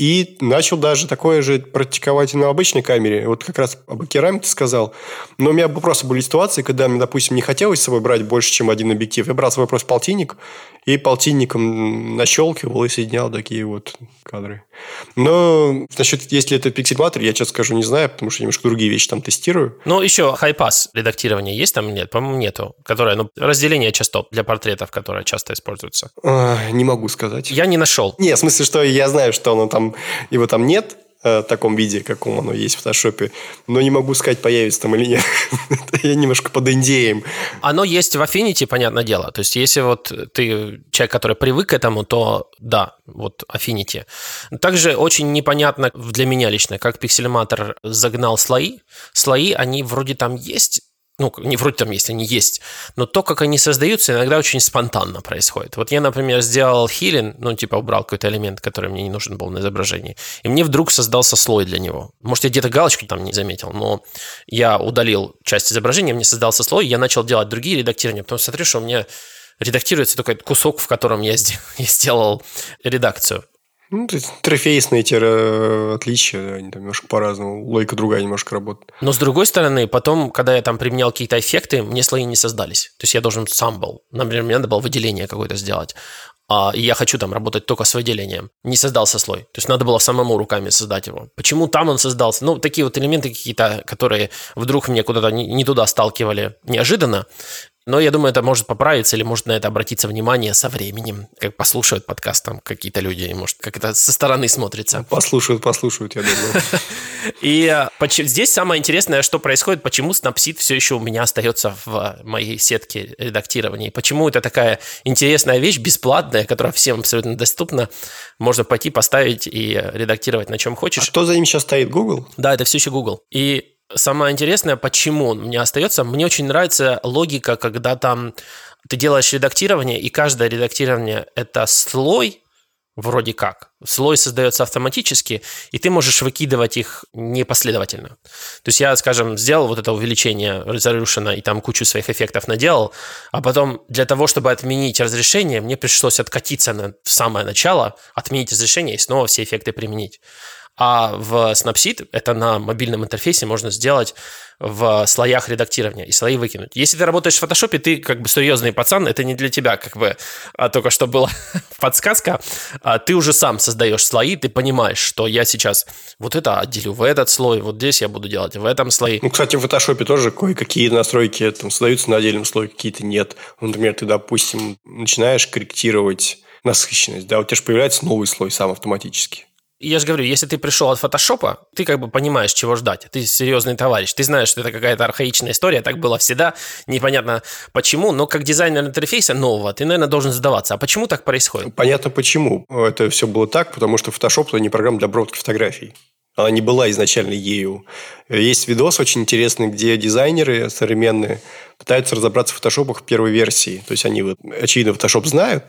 И начал даже такое же практиковать и на обычной камере. Вот как раз об керамике сказал. Но у меня просто были ситуации, когда мне, допустим, не хотелось с собой брать больше, чем один объектив. Я брал с собой просто полтинник и полтинником нащелкивал и соединял такие вот кадры. Но насчет, если это пиксельматор, я сейчас скажу, не знаю, потому что немножко другие вещи там тестирую. Ну, еще хайпас редактирование есть там? Нет, по-моему, нету. Которое, ну, разделение частот для портретов, которое часто используется. А, не могу сказать. Я не нашел. Не, в смысле, что я знаю, что оно там, его там нет, Э, таком виде, каком оно есть в фотошопе. Но не могу сказать, появится там или нет. Я немножко под индеем. Оно есть в Affinity, понятное дело. То есть, если вот ты человек, который привык к этому, то да, вот Affinity. Также очень непонятно для меня лично, как Pixelmator загнал слои. Слои, они вроде там есть, ну, не вроде там есть, они есть, но то, как они создаются, иногда очень спонтанно происходит. Вот я, например, сделал хилин, ну, типа убрал какой-то элемент, который мне не нужен был на изображении, и мне вдруг создался слой для него. Может, я где-то галочку там не заметил, но я удалил часть изображения, мне создался слой, я начал делать другие редактирования, потом смотрю, что у меня редактируется только кусок, в котором я, сделал редакцию. Ну, то есть интерфейсные те э, отличия, они там немножко по-разному, логика другая немножко работает. Но с другой стороны, потом, когда я там применял какие-то эффекты, мне слои не создались. То есть я должен сам был. Например, мне надо было выделение какое-то сделать. А, и я хочу там работать только с выделением. Не создался слой. То есть надо было самому руками создать его. Почему там он создался? Ну, такие вот элементы какие-то, которые вдруг мне куда-то не туда сталкивали неожиданно. Но я думаю, это может поправиться или может на это обратиться внимание со временем. Как послушают подкаст там какие-то люди, и может как это со стороны смотрится. Послушают, послушают, я думаю. И э, здесь самое интересное, что происходит, почему Snapseed все еще у меня остается в моей сетке редактирования. Почему это такая интересная вещь, бесплатная, которая всем абсолютно доступна. Можно пойти, поставить и редактировать на чем хочешь. А что за ним сейчас стоит? Google? Да, это все еще Google. И Самое интересное, почему он мне остается, мне очень нравится логика, когда там ты делаешь редактирование, и каждое редактирование – это слой, вроде как. Слой создается автоматически, и ты можешь выкидывать их непоследовательно. То есть я, скажем, сделал вот это увеличение resolution и там кучу своих эффектов наделал, а потом для того, чтобы отменить разрешение, мне пришлось откатиться на, самое начало, отменить разрешение и снова все эффекты применить. А в Snapseed это на мобильном интерфейсе можно сделать в слоях редактирования и слои выкинуть. Если ты работаешь в фотошопе, ты как бы серьезный пацан, это не для тебя, как бы а только что была подсказка. А ты уже сам создаешь слои, ты понимаешь, что я сейчас вот это отделю в этот слой, вот здесь я буду делать в этом слое. Ну, кстати, в фотошопе тоже кое-какие настройки там создаются на отдельном слое, какие-то нет. Например, ты, допустим, начинаешь корректировать насыщенность, да, у тебя же появляется новый слой сам автоматически. Я же говорю, если ты пришел от фотошопа, ты как бы понимаешь, чего ждать. Ты серьезный товарищ. Ты знаешь, что это какая-то архаичная история, так было всегда. Непонятно почему, но как дизайнер интерфейса нового, ты, наверное, должен задаваться. А почему так происходит? Понятно почему. Это все было так, потому что Photoshop – это не программа для обработки фотографий. Она не была изначально ею. Есть видос очень интересный, где дизайнеры современные пытаются разобраться в фотошопах первой версии. То есть они, вот, очевидно, фотошоп знают.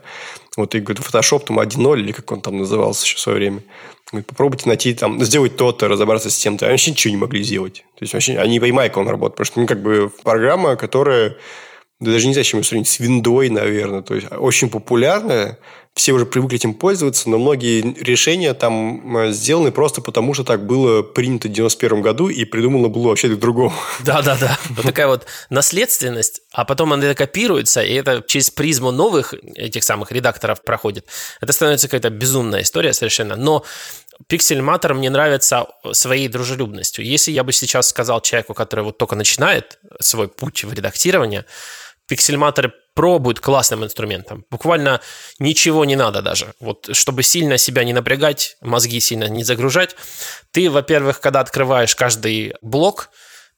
Вот и говорят, фотошоп там 1.0 или как он там назывался еще в свое время. Говорит, попробуйте найти там, сделать то-то, разобраться с тем-то. Они вообще ничего не могли сделать. То есть вообще они как он работает. Потому что ну, как бы программа, которая даже не знаю, чем ее сравнить, с виндой, наверное. То есть очень популярная, все уже привыкли этим пользоваться, но многие решения там э, сделаны просто потому, что так было принято в 91 году и придумано было вообще другого. Да-да-да. Вот такая вот наследственность, а потом она копируется, и это через призму новых этих самых редакторов проходит. Это становится какая-то безумная история совершенно. Но Пиксельматор мне нравится своей дружелюбностью. Если я бы сейчас сказал человеку, который вот только начинает свой путь в редактирование, пробует классным инструментом. Буквально ничего не надо даже. Вот чтобы сильно себя не напрягать, мозги сильно не загружать, ты, во-первых, когда открываешь каждый блок,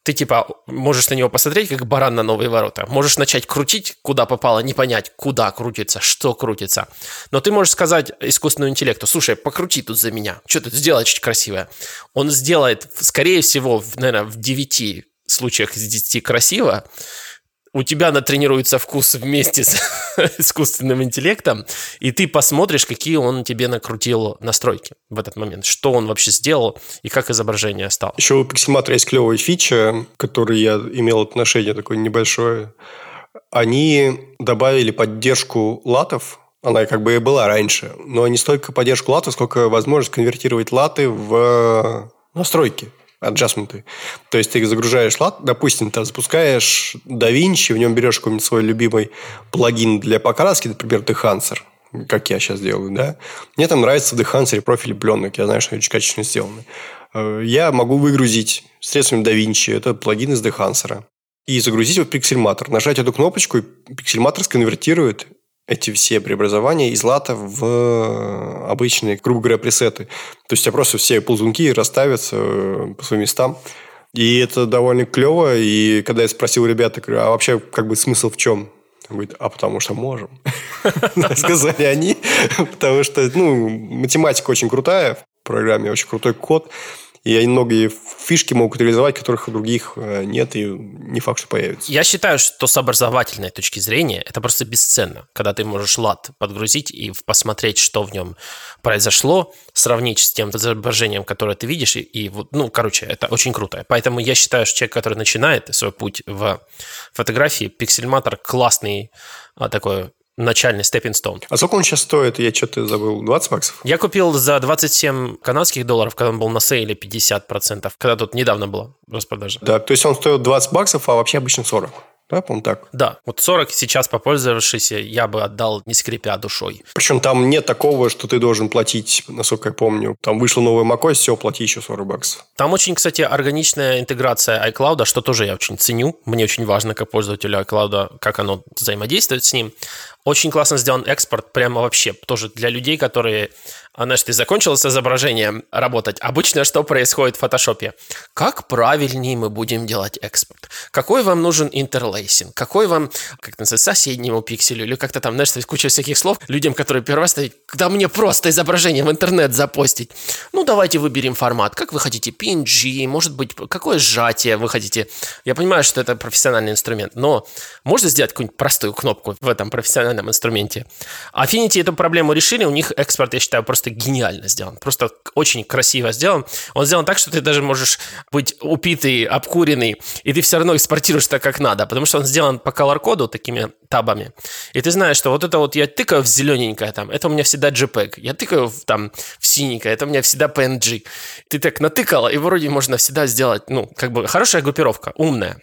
ты типа можешь на него посмотреть, как баран на новые ворота. Можешь начать крутить, куда попало, не понять, куда крутится, что крутится. Но ты можешь сказать искусственному интеллекту, слушай, покрути тут за меня, что тут сделай чуть красивое. Он сделает, скорее всего, наверное, в 9 случаях из 10 красиво, у тебя натренируется вкус вместе с искусственным интеллектом, и ты посмотришь, какие он тебе накрутил настройки в этот момент, что он вообще сделал и как изображение стало. Еще у Pixelmator есть клевая фича, к которой я имел отношение такое небольшое. Они добавили поддержку латов она как бы и была раньше, но не столько поддержку латов, сколько возможность конвертировать латы в настройки аджастменты. То есть ты загружаешь лад, допустим, ты запускаешь DaVinci, в нем берешь какой-нибудь свой любимый плагин для покраски, например, Dehancer, как я сейчас делаю, да. Мне там нравится в Dehancer профиль пленок, я знаю, что они очень качественно сделаны. Э, я могу выгрузить средствами DaVinci, это плагин из Dehancer, и загрузить его в Pixelmator. Нажать эту кнопочку, и Pixelmator сконвертирует эти все преобразования из лата в обычные, грубо говоря, пресеты. То есть у тебя просто все ползунки расставятся э, по своим местам. И это довольно клево. И когда я спросил ребят, говорю, а вообще как бы смысл в чем? Он говорит, а потому что можем. Сказали они. Потому что, ну, математика очень крутая в программе, очень крутой код. И они многие фишки могут реализовать, которых у других э, нет, и не факт, что появится. Я считаю, что с образовательной точки зрения это просто бесценно, когда ты можешь лад подгрузить и посмотреть, что в нем произошло, сравнить с тем изображением, которое ты видишь, и, и вот, ну, короче, это очень круто. Поэтому я считаю, что человек, который начинает свой путь в фотографии, пиксельматор классный а, такой начальный stepping stone. А сколько он сейчас стоит? Я что-то забыл. 20 баксов? Я купил за 27 канадских долларов, когда он был на сейле 50%, когда тут недавно было распродажа. Да, то есть он стоит 20 баксов, а вообще обычно 40. Да, по-моему, так. Да, вот 40 сейчас попользовавшись, я бы отдал, не скрипя душой. Причем там нет такого, что ты должен платить, насколько я помню. Там вышло новое macOS, все, плати еще 40 баксов. Там очень, кстати, органичная интеграция iCloud, что тоже я очень ценю. Мне очень важно, как пользователю iCloud, как оно взаимодействует с ним. Очень классно сделан экспорт, прямо вообще тоже для людей, которые а знаешь, ты закончил с изображением работать. Обычно что происходит в фотошопе? Как правильнее мы будем делать экспорт? Какой вам нужен interlacing? Какой вам, как называется, соседнему пикселю? Или как-то там, знаешь, куча всяких слов людям, которые первый раз стоят, да мне просто изображение в интернет запостить. Ну, давайте выберем формат. Как вы хотите? PNG, может быть, какое сжатие вы хотите? Я понимаю, что это профессиональный инструмент, но можно сделать какую-нибудь простую кнопку в этом профессиональном инструменте? Affinity эту проблему решили, у них экспорт, я считаю, просто гениально сделан, просто очень красиво сделан. Он сделан так, что ты даже можешь быть упитый, обкуренный, и ты все равно экспортируешь так, как надо, потому что он сделан по колор-коду такими табами. И ты знаешь, что вот это вот я тыкаю в зелененькое там, это у меня всегда JPEG. Я тыкаю в, там в синенькое, это у меня всегда PNG. Ты так натыкал, и вроде можно всегда сделать, ну, как бы хорошая группировка, умная.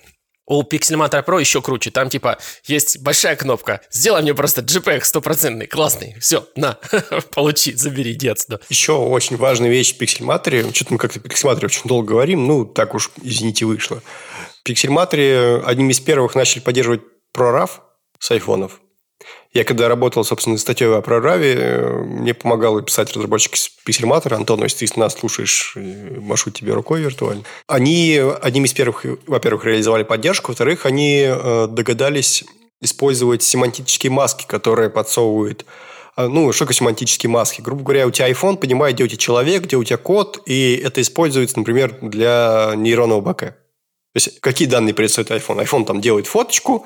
У Pixelmator Pro еще круче. Там типа есть большая кнопка. Сделай мне просто JPEG стопроцентный, классный. Все, на, получи, забери детство. Еще очень важная вещь в Pixelmator. Что-то мы как-то в Pixelmator очень долго говорим. Ну, так уж, извините, вышло. В Pixelmator одним из первых начали поддерживать ProRAV с айфонов. Я когда работал, собственно, статьей о прорабе, э, мне помогал писать разработчик Pixelmator. Антон, если ты нас слушаешь, машу тебе рукой виртуально. Они одним из первых, во-первых, реализовали поддержку, во-вторых, они э, догадались использовать семантические маски, которые подсовывают э, ну, что такое семантические маски? Грубо говоря, у тебя iPhone понимает, где у тебя человек, где у тебя код, и это используется, например, для нейронного бака. То есть, какие данные представляет iPhone? iPhone там делает фоточку,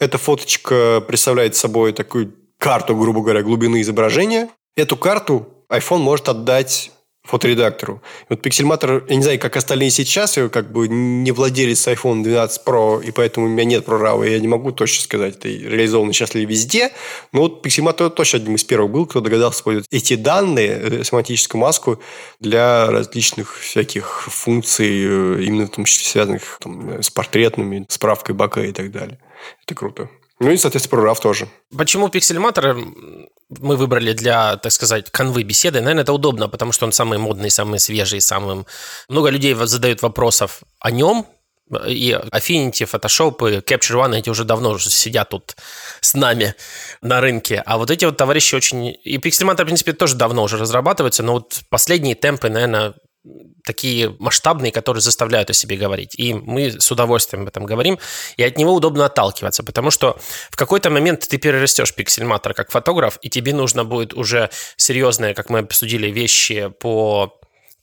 эта фоточка представляет собой такую карту, грубо говоря, глубины изображения. Эту карту iPhone может отдать фоторедактору. Вот Pixelmator, я не знаю, как остальные сейчас, я как бы не владелец iPhone 12 Pro, и поэтому у меня нет прорава, я не могу точно сказать, это реализовано сейчас ли везде, но вот Pixelmator точно одним из первых был, кто догадался использовать эти данные, э, семантическую маску для различных всяких функций, э, именно там, связанных там, с портретными, справкой бака и так далее. Это круто. Ну и, соответственно, прорав тоже. Почему пиксельматор мы выбрали для, так сказать, канвы беседы? Наверное, это удобно, потому что он самый модный, самый свежий, самым... Много людей задают вопросов о нем, и Affinity, Photoshop и Capture One, эти уже давно уже сидят тут с нами на рынке. А вот эти вот товарищи очень... И Pixelmator, в принципе, тоже давно уже разрабатываются, но вот последние темпы, наверное, такие масштабные, которые заставляют о себе говорить. И мы с удовольствием об этом говорим, и от него удобно отталкиваться, потому что в какой-то момент ты перерастешь пиксельматор как фотограф, и тебе нужно будет уже серьезные, как мы обсудили, вещи по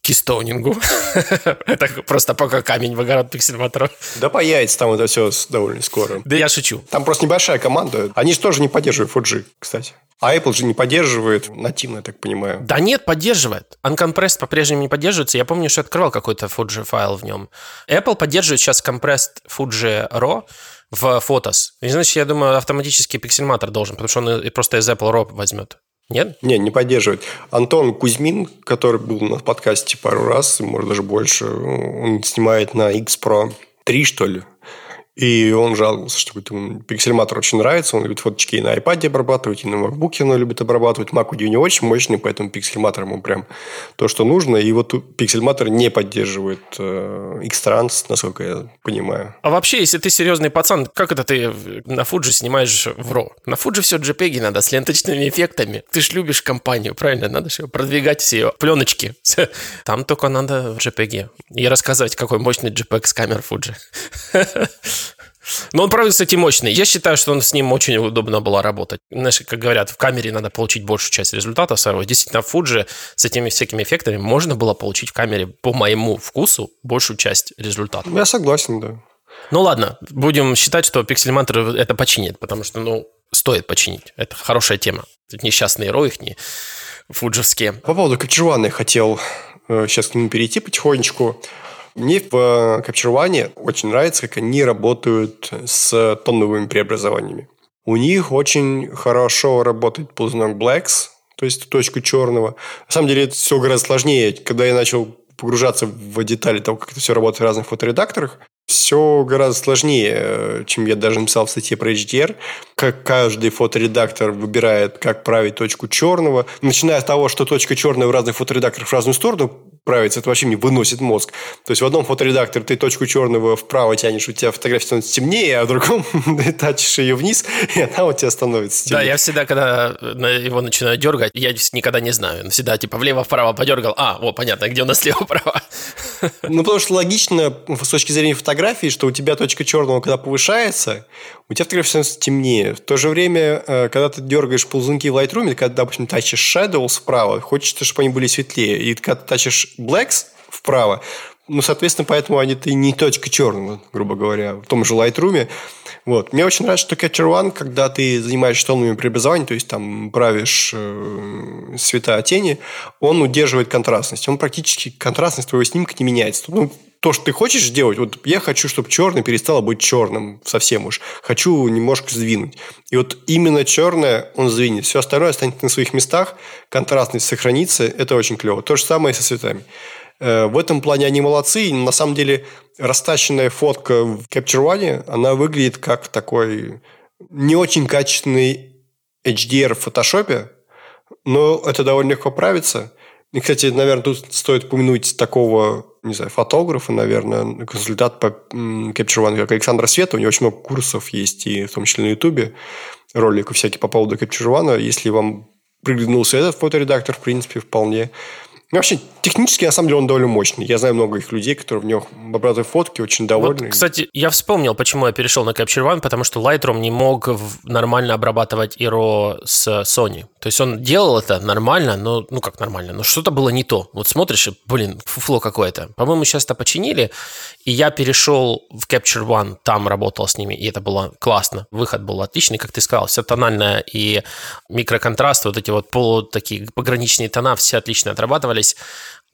кистонингу. это просто пока камень в огород пиксельматора. Да появится там это все довольно скоро. Да я шучу. Там просто небольшая команда. Они же тоже не поддерживают Fuji, кстати. А Apple же не поддерживает нативно, я так понимаю. Да нет, поддерживает. Uncompressed по-прежнему не поддерживается. Я помню, что открывал какой-то Fuji файл в нем. Apple поддерживает сейчас compressed Fuji RAW в Photos. И значит, я думаю, автоматически пиксельматор должен, потому что он просто из Apple RAW возьмет. Нет? Не, не поддерживает. Антон Кузьмин, который был на подкасте пару раз, может даже больше, он снимает на X Pro 3, что ли, и он жаловался, что ему пиксельматор очень нравится, он любит фоточки и на iPad обрабатывать, и на MacBook он любит обрабатывать. Mac у него очень мощный, поэтому пиксельматор ему прям то, что нужно. И вот пиксельматор не поддерживает э, X-Trans, насколько я понимаю. А вообще, если ты серьезный пацан, как это ты на Fuji снимаешь в RAW? На Fuji все JPEG надо с ленточными эффектами. Ты ж любишь компанию, правильно? Надо же продвигать все ее пленочки. Там только надо JPEG. И рассказывать, какой мощный JPEG с камер Fuji. Но он, правда, кстати, мощный. Я считаю, что он с ним очень удобно было работать. Знаешь, как говорят, в камере надо получить большую часть результата своего. Действительно, в Fuji с этими всякими эффектами можно было получить в камере, по моему вкусу, большую часть результата. Я согласен, да. Ну ладно, будем считать, что Pixelmator это починит, потому что, ну, стоит починить. Это хорошая тема. Тут несчастные роихни фуджевские. По поводу я хотел э, сейчас к нему перейти потихонечку. Мне в Capture One очень нравится, как они работают с тоновыми преобразованиями. У них очень хорошо работает ползунок Blacks, то есть точку черного. На самом деле это все гораздо сложнее. Когда я начал погружаться в детали того, как это все работает в разных фоторедакторах, все гораздо сложнее, чем я даже написал в статье про HDR. Как каждый фоторедактор выбирает, как править точку черного. Начиная с того, что точка черная в разных фоторедакторах в разную сторону правится, это вообще мне выносит мозг. То есть в одном фоторедакторе ты точку черного вправо тянешь, у тебя фотография становится темнее, а в другом ты тачишь ее вниз, и она у тебя становится темнее. Да, я всегда, когда его начинаю дергать, я никогда не знаю. Всегда типа влево-вправо подергал, а, о, понятно, где у нас слева-вправо. Ну, потому что логично с точки зрения фотографии, что у тебя точка черного, когда повышается, у тебя фотография становится темнее. В то же время, э, когда ты дергаешь ползунки в Lightroom, когда, допустим, тачишь shadows вправо, хочется, чтобы они были светлее. И когда ты тачишь blacks вправо, ну, соответственно, поэтому они ты не точка черного, грубо говоря, в том же Lightroom. Вот. Мне очень нравится, что Capture One, когда ты занимаешься тонами преобразования, то есть там правишь э, цвета тени, он удерживает контрастность. Он практически контрастность твоего снимка не меняется. Ну, то, что ты хочешь сделать, вот я хочу, чтобы черный перестало быть черным совсем уж. Хочу немножко сдвинуть. И вот именно черное он сдвинет. Все остальное останется на своих местах, контрастность сохранится. Это очень клево. То же самое и со цветами. Э, в этом плане они молодцы. на самом деле растащенная фотка в Capture One, она выглядит как такой не очень качественный HDR в фотошопе, но это довольно легко правится. И, кстати, наверное, тут стоит упомянуть такого, не знаю, фотографа, наверное, консультант по Capture One, как Александр Света. У него очень много курсов есть, и в том числе на Ютубе, роликов всякие по поводу Capture One. Если вам приглянулся этот фоторедактор, в принципе, вполне ну, вообще, технически, на самом деле, он довольно мощный. Я знаю много их людей, которые в нем обрабатывают фотки, очень довольны. Вот, кстати, я вспомнил, почему я перешел на Capture One, потому что Lightroom не мог нормально обрабатывать RAW с Sony. То есть он делал это нормально, но, ну как нормально, но что-то было не то. Вот смотришь, блин, фуфло какое-то. По-моему, сейчас это починили, и я перешел в Capture One, там работал с ними, и это было классно. Выход был отличный, как ты сказал, вся тональная и микроконтраст, вот эти вот полу такие пограничные тона, все отлично отрабатывали отрабатывались.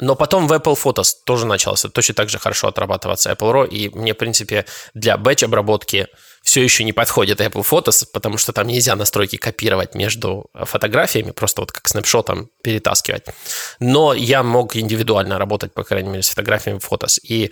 Но потом в Apple Photos тоже начался точно так же хорошо отрабатываться Apple RAW, и мне, в принципе, для бэч-обработки все еще не подходит Apple Photos, потому что там нельзя настройки копировать между фотографиями, просто вот как снапшотом перетаскивать. Но я мог индивидуально работать, по крайней мере, с фотографиями Photos. И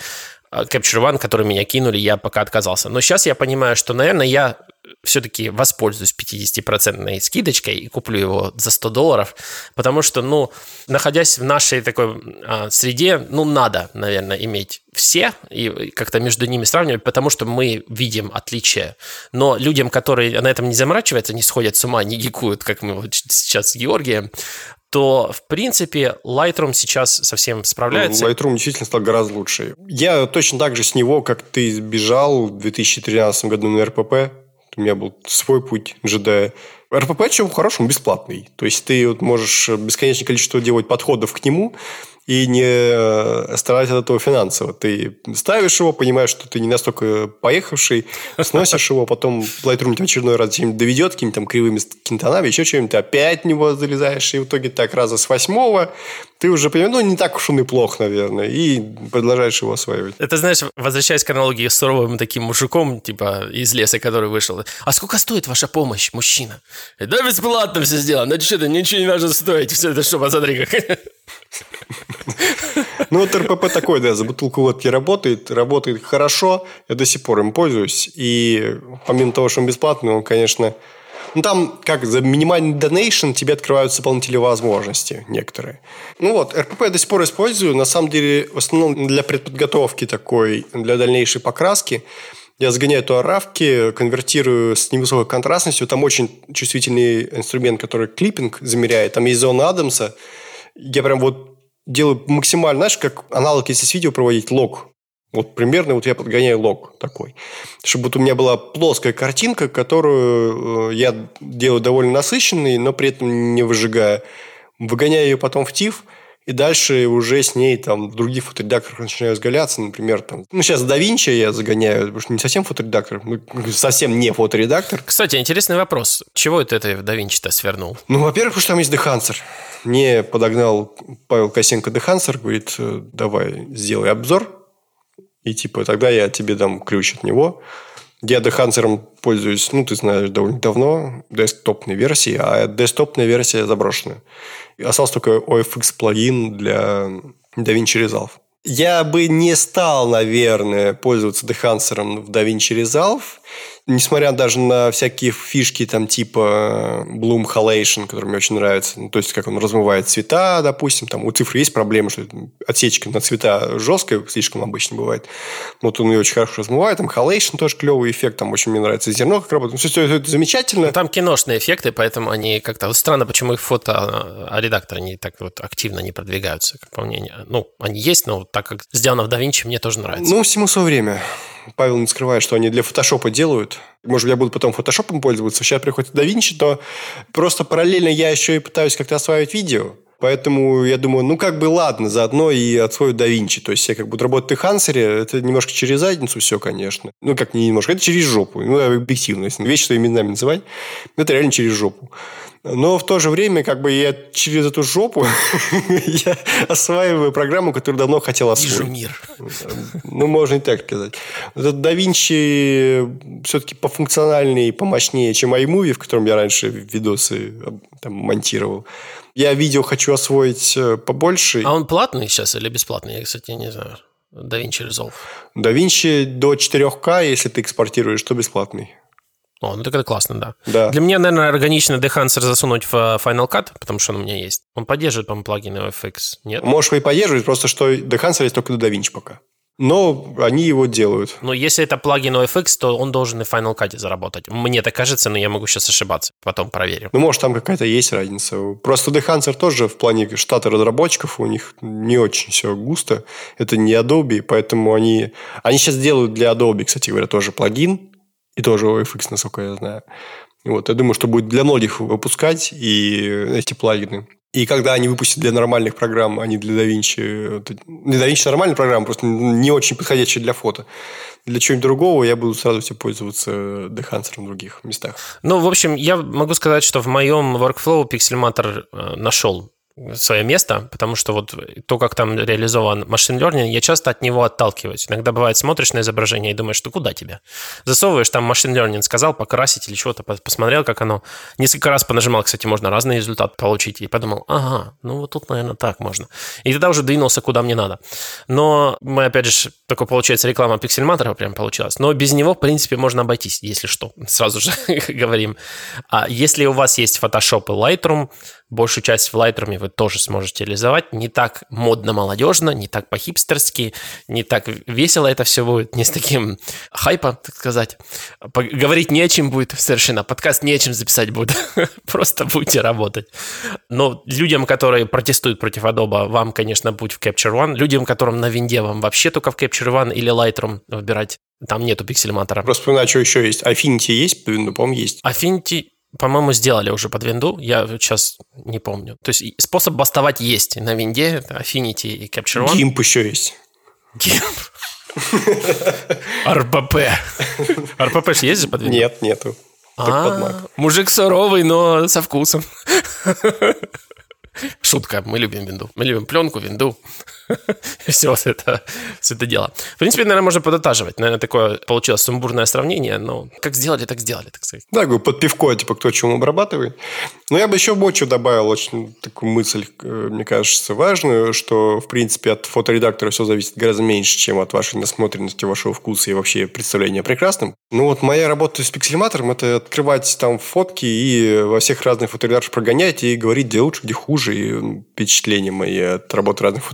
э, Capture One, который меня кинули, я пока отказался. Но сейчас я понимаю, что, наверное, я все-таки воспользуюсь 50% скидочкой и куплю его за 100 долларов, потому что, ну, находясь в нашей такой а, среде, ну, надо, наверное, иметь все и как-то между ними сравнивать, потому что мы видим отличия. Но людям, которые на этом не заморачиваются, не сходят с ума, не гикуют, как мы вот сейчас с Георгием, то, в принципе, Lightroom сейчас совсем справляется. Lightroom действительно стал гораздо лучше. Я точно так же с него, как ты сбежал в 2013 году на РПП, у меня был свой путь джедая. РПП, чем хорошим, бесплатный. То есть ты вот можешь бесконечное количество делать подходов к нему, и не э, страдать от этого финансово. Ты ставишь его, понимаешь, что ты не настолько поехавший, сносишь его, потом Lightroom тебя очередной раз доведет какими-то там кривыми кинтонами, еще чем-то, опять в него залезаешь, и в итоге так раза с восьмого ты уже понимаешь, ну, не так уж он и плох, наверное, и продолжаешь его осваивать. Это, знаешь, возвращаясь к аналогии с суровым таким мужиком, типа, из леса, который вышел. А сколько стоит ваша помощь, мужчина? Да бесплатно все сделано, ну что-то ничего не нужно стоить, все это что, посмотри как. Ну, вот РПП такой, да, за бутылку водки работает, работает хорошо, я до сих пор им пользуюсь. И помимо того, что он бесплатный, он, конечно... Ну, там, как, за минимальный донейшн тебе открываются дополнительные возможности некоторые. Ну вот, РПП я до сих пор использую. На самом деле, в основном для предподготовки такой, для дальнейшей покраски. Я загоняю туда равки, конвертирую с невысокой контрастностью. Там очень чувствительный инструмент, который клиппинг замеряет. Там есть зона Адамса. Я прям вот делаю максимально, знаешь, как аналог, если с видео проводить, лог. Вот примерно вот я подгоняю лог такой. Чтобы вот у меня была плоская картинка, которую э, я делаю довольно насыщенной, но при этом не выжигая. Выгоняю ее потом в TIFF, и дальше уже с ней там в других фоторедакторах начинаю сгаляться, например, там... Ну, сейчас Da Vinci я загоняю, потому что не совсем фоторедактор, ну, совсем не фоторедактор. Кстати, интересный вопрос. Чего это ты в Da Vinci-то свернул? Ну, во-первых, потому что там есть Дехансер. Мне подогнал Павел Косенко Дехансер, говорит, э, давай сделай обзор, и типа тогда я тебе дам ключ от него. Я Dehancer пользуюсь, ну, ты знаешь, довольно давно, десктопной версии, а десктопная версия заброшенная. Остался только OFX плагин для DaVinci Resolve. Я бы не стал, наверное, пользоваться Dehancer в DaVinci Resolve, несмотря даже на всякие фишки там типа Bloom Halation, который мне очень нравится, ну, то есть как он размывает цвета, допустим, там у цифры есть проблема, что отсечка на цвета жесткая, слишком обычно бывает. Вот он ее очень хорошо размывает, там Halation тоже клевый эффект, там очень мне нравится зерно как работает. Ну, все, все это замечательно. Ну, там киношные эффекты, поэтому они как-то... Странно, почему их фото а редакторы не так вот активно не продвигаются, как по мнению. Ну, они есть, но так как сделано в DaVinci, мне тоже нравится. Ну, всему свое время. Павел не скрывает, что они для фотошопа делают. Может, я буду потом фотошопом пользоваться. Сейчас приходит DaVinci, то просто параллельно я еще и пытаюсь как-то осваивать видео. Поэтому я думаю, ну как бы ладно, заодно и освою DaVinci. То есть я как буду работать в Хансере, это немножко через задницу все, конечно. Ну как не немножко, это через жопу. Ну объективно, если вещи своими именами называть, это реально через жопу. Но в то же время, как бы я через эту жопу я осваиваю программу, которую давно хотел освоить. Вижу мир. Ну, можно и так сказать. Этот DaVinci все-таки пофункциональнее, помощнее, чем iMovie, в котором я раньше видосы там, монтировал. Я видео хочу освоить э, побольше. А он платный сейчас или бесплатный? Я, кстати, не знаю. DaVinci Resolve. DaVinci до 4К, если ты экспортируешь, то бесплатный. О, ну так это классно, да. да. Для меня, наверное, органично Dehancer засунуть в э, Final Cut, потому что он у меня есть. Он поддерживает, по-моему, плагины FX, нет? Можешь и поддерживать, просто что Dehancer есть только до DaVinci пока. Но они его делают. Но если это плагин OFX, то он должен и в Final Cut заработать. Мне так кажется, но я могу сейчас ошибаться. Потом проверю. Ну, может, там какая-то есть разница. Просто Dehancer тоже в плане штата разработчиков у них не очень все густо. Это не Adobe, поэтому они... Они сейчас делают для Adobe, кстати говоря, тоже плагин, и тоже OFX, насколько я знаю. Вот, я думаю, что будет для многих выпускать и эти плагины. И когда они выпустят для нормальных программ, а не для DaVinci... Для DaVinci нормальная программа, просто не очень подходящая для фото. Для чего-нибудь другого я буду сразу все пользоваться Dehancer в других местах. Ну, в общем, я могу сказать, что в моем workflow Pixelmator э, нашел свое место, потому что вот то, как там реализован машин learning, я часто от него отталкиваюсь. Иногда бывает, смотришь на изображение и думаешь, что куда тебе? Засовываешь, там машин learning сказал покрасить или чего-то, посмотрел, как оно. Несколько раз понажимал, кстати, можно разный результат получить, и подумал, ага, ну вот тут, наверное, так можно. И тогда уже двинулся, куда мне надо. Но мы, опять же, такой, получается, реклама пиксельматора прям получилась. Но без него, в принципе, можно обойтись, если что, сразу же говорим. А если у вас есть Photoshop и Lightroom, большую часть в Lightroom вы тоже сможете реализовать. Не так модно-молодежно, не так по-хипстерски, не так весело это все будет, не с таким хайпом, так сказать. Говорить не о чем будет совершенно, подкаст не о чем записать будет. Просто будете работать. Но людям, которые протестуют против Adobe, вам, конечно, будет в Capture One. Людям, которым на винде, вам вообще только в Capture One или Lightroom выбирать. Там нету пиксельматора. Просто вспоминаю, что еще есть. Affinity есть? По-моему, есть. Affinity по-моему, сделали уже под винду, я сейчас не помню. То есть способ бастовать есть на винде, Affinity и Capture One. GIMP еще есть. GIMP. РПП. РПП же есть же под винду? Нет, нету. А, мужик суровый, но со вкусом. Шутка, мы любим винду. Мы любим пленку, винду. все это, все это дело. В принципе, наверное, можно подотаживать. Наверное, такое получилось сумбурное сравнение, но как сделали, так сделали, так сказать. Да, говорю, под пивко, типа, кто чем обрабатывает. Но я бы еще Бочу добавил очень такую мысль, э, мне кажется, важную, что, в принципе, от фоторедактора все зависит гораздо меньше, чем от вашей насмотренности, вашего вкуса и вообще представления о прекрасном. Ну, вот моя работа с пиксельматором – это открывать там фотки и во всех разных фоторедакторах прогонять и говорить, где лучше, где хуже. И впечатления мои от работы разных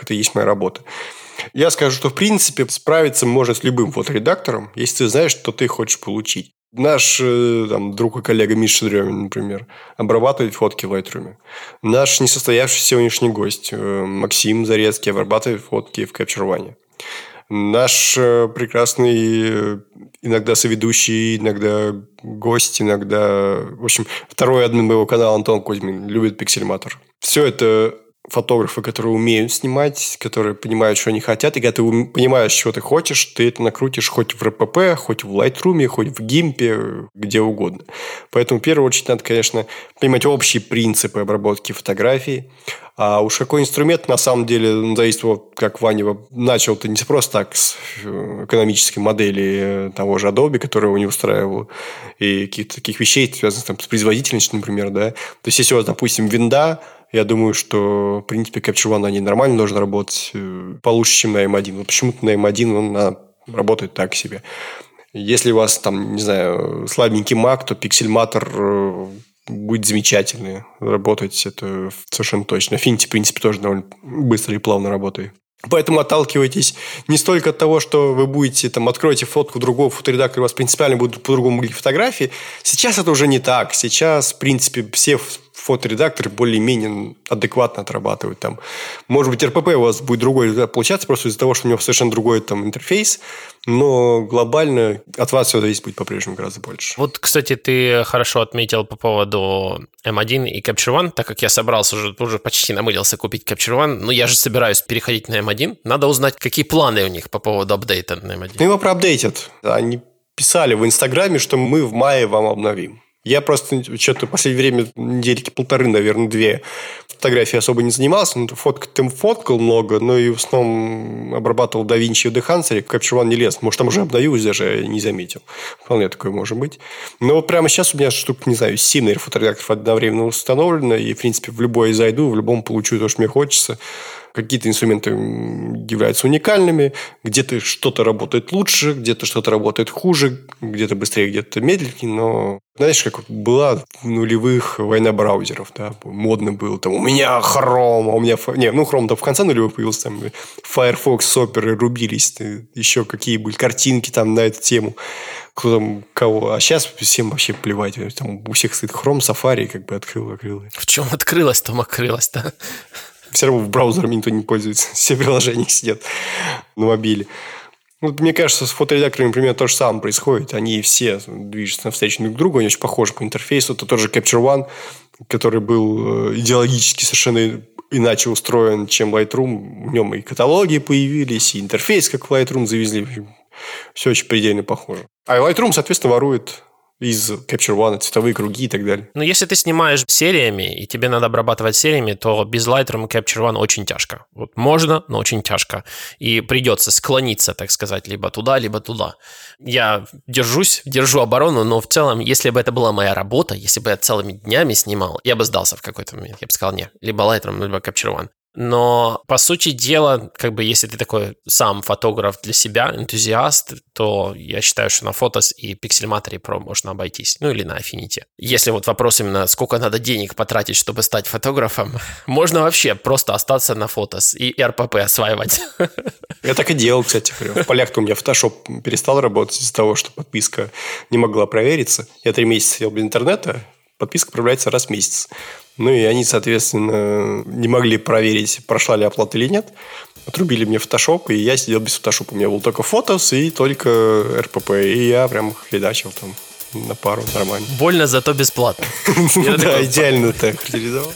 фоторедакторов – это и есть моя работа. Я скажу, что в принципе справиться можно с любым фоторедактором, если ты знаешь, что ты хочешь получить. Наш э, там, друг и коллега Миша Дремин, например, обрабатывает фотки в Lightroom. Наш несостоявшийся сегодняшний гость э, Максим Зарецкий обрабатывает фотки в Capture One. Наш э, прекрасный иногда соведущий, иногда гость, иногда... В общем, второй админ моего канала Антон Кузьмин любит пиксельматор. Все это фотографы, которые умеют снимать, которые понимают, что они хотят, и когда ты понимаешь, что ты хочешь, ты это накрутишь хоть в РПП, хоть в Lightroom, хоть в Гимпе, где угодно. Поэтому в первую очередь надо, конечно, понимать общие принципы обработки фотографий, а уж какой инструмент, на самом деле, ну, зависит, вот, как Ваня начал, это не просто так с э, экономической модели э, того же Adobe, которая его не устраивала, и каких-то таких вещей, связанных там, с производительностью, например, да. То есть, если у вас, допустим, винда, я думаю, что, в принципе, Capture One, они нормально должны работать, э, получше, чем на M1. Вот почему-то на M1 он работает так себе. Если у вас там, не знаю, слабенький Mac, то Pixelmator будет замечательно работать, это совершенно точно. Affinity, в принципе, тоже довольно быстро и плавно работает. Поэтому отталкивайтесь не столько от того, что вы будете, там, откроете фотку другого фоторедактора, у вас принципиально будут по-другому выглядеть фотографии. Сейчас это уже не так. Сейчас, в принципе, все фоторедакторы более-менее адекватно отрабатывают там. Может быть, РПП у вас будет другой получаться, просто из-за того, что у него совершенно другой там интерфейс, но глобально от вас все зависит будет по-прежнему гораздо больше. Вот, кстати, ты хорошо отметил по поводу M1 и Capture One, так как я собрался уже, уже почти намылился купить Capture One, но я же собираюсь переходить на M1, надо узнать, какие планы у них по поводу апдейта на M1. Ну, его проапдейтят. Они писали в Инстаграме, что мы в мае вам обновим. Я просто что-то в последнее время, недельки полторы, наверное, две, фотографии особо не занимался. Ну, фоткать там фоткал много, но и в основном обрабатывал да Винчи и Дехансере. Capture One не лез. Может, там уже обдаюсь даже, не заметил. Вполне такое может быть. Но вот прямо сейчас у меня штук, не знаю, 7, наверное, фотореакторов одновременно установлено. И, в принципе, в любой зайду, в любом получу то, что мне хочется. Какие-то инструменты являются уникальными, где-то что-то работает лучше, где-то что-то работает хуже, где-то быстрее, где-то медленнее, но знаешь, как была в нулевых война браузеров, да, модно было, там, у меня хром, а у меня... Не, ну, хром-то в конце нулевых появился, там, Firefox, Opera рубились, еще какие были картинки там на эту тему, кто там кого. А сейчас всем вообще плевать, там у всех стоит хром, Safari, как бы открыл, открыл. В чем открылось, там открылось, да? Все равно в браузерами никто не пользуется. Все приложения сидят на мобиле. Ну, мне кажется, с фоторедакторами, например, то же самое происходит. Они все движутся навстречу друг другу, они очень похожи по интерфейсу. Это тот же Capture One, который был э, идеологически совершенно иначе устроен, чем Lightroom. В нем и каталоги появились, и интерфейс, как в Lightroom завезли. Все очень предельно похоже. А Lightroom, соответственно, ворует из Capture One, цветовые круги и так далее. Но если ты снимаешь сериями, и тебе надо обрабатывать сериями, то без Lightroom Capture One очень тяжко. Вот можно, но очень тяжко. И придется склониться, так сказать, либо туда, либо туда. Я держусь, держу оборону, но в целом, если бы это была моя работа, если бы я целыми днями снимал, я бы сдался в какой-то момент. Я бы сказал, нет, либо Lightroom, либо Capture One. Но, по сути дела, как бы, если ты такой сам фотограф для себя, энтузиаст, то я считаю, что на Photos и Pixelmator Pro можно обойтись. Ну, или на Affinity. Если вот вопрос именно, сколько надо денег потратить, чтобы стать фотографом, можно вообще просто остаться на Photos и RPP осваивать. Я так и делал, кстати. В полях-то у меня Photoshop перестал работать из-за того, что подписка не могла провериться. Я три месяца сидел без интернета, подписка проверяется раз в месяц. Ну, и они, соответственно, не могли проверить, прошла ли оплата или нет. Отрубили мне фотошоп, и я сидел без фотошопа. У меня был только фотос и только РПП. И я прям хледачил там на пару нормально. Больно, зато бесплатно. Да, идеально так характеризовал.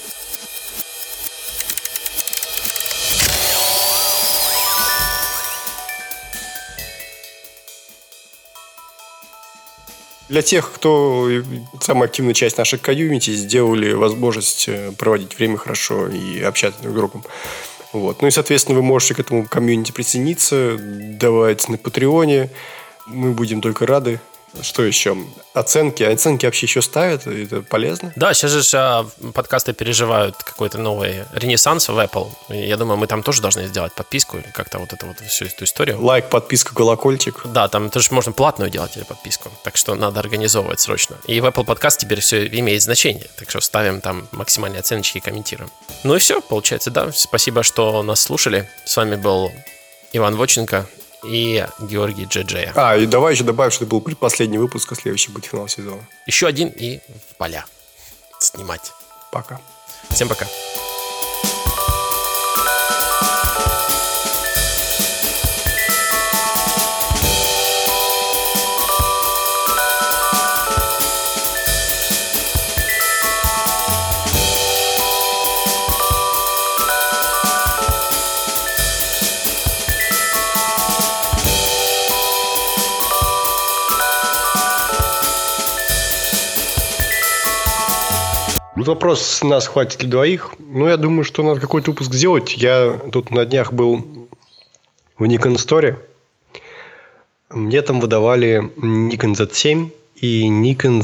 Для тех, кто самая активная часть нашей комьюнити, сделали возможность э, проводить время хорошо и общаться друг с другом. Вот. Ну и, соответственно, вы можете к этому комьюнити присоединиться, давать на Патреоне. Мы будем только рады. Что еще? Оценки. Оценки вообще еще ставят, это полезно? Да, сейчас же а, подкасты переживают какой-то новый ренессанс в Apple. Я думаю, мы там тоже должны сделать подписку или как-то вот эту вот всю эту историю. Лайк, подписка, колокольчик. Да, там тоже можно платную делать или подписку. Так что надо организовывать срочно. И в Apple подкаст теперь все имеет значение. Так что ставим там максимальные оценочки и комментируем. Ну и все, получается, да. Спасибо, что нас слушали. С вами был Иван Воченко и Георгий Джеджея. А, и давай еще добавим, что это был предпоследний выпуск, а следующий будет финал сезона. Еще один и в поля снимать. Пока. Всем пока. Вопрос, нас хватит ли двоих? Ну, я думаю, что надо какой-то выпуск сделать. Я тут на днях был в Nikon Store. Мне там выдавали Nikon Z7 и Nikon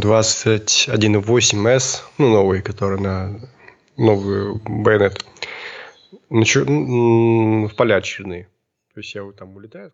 21.8S, ну, новый, который на новый байонет. В поля очередные. То есть я там улетаю.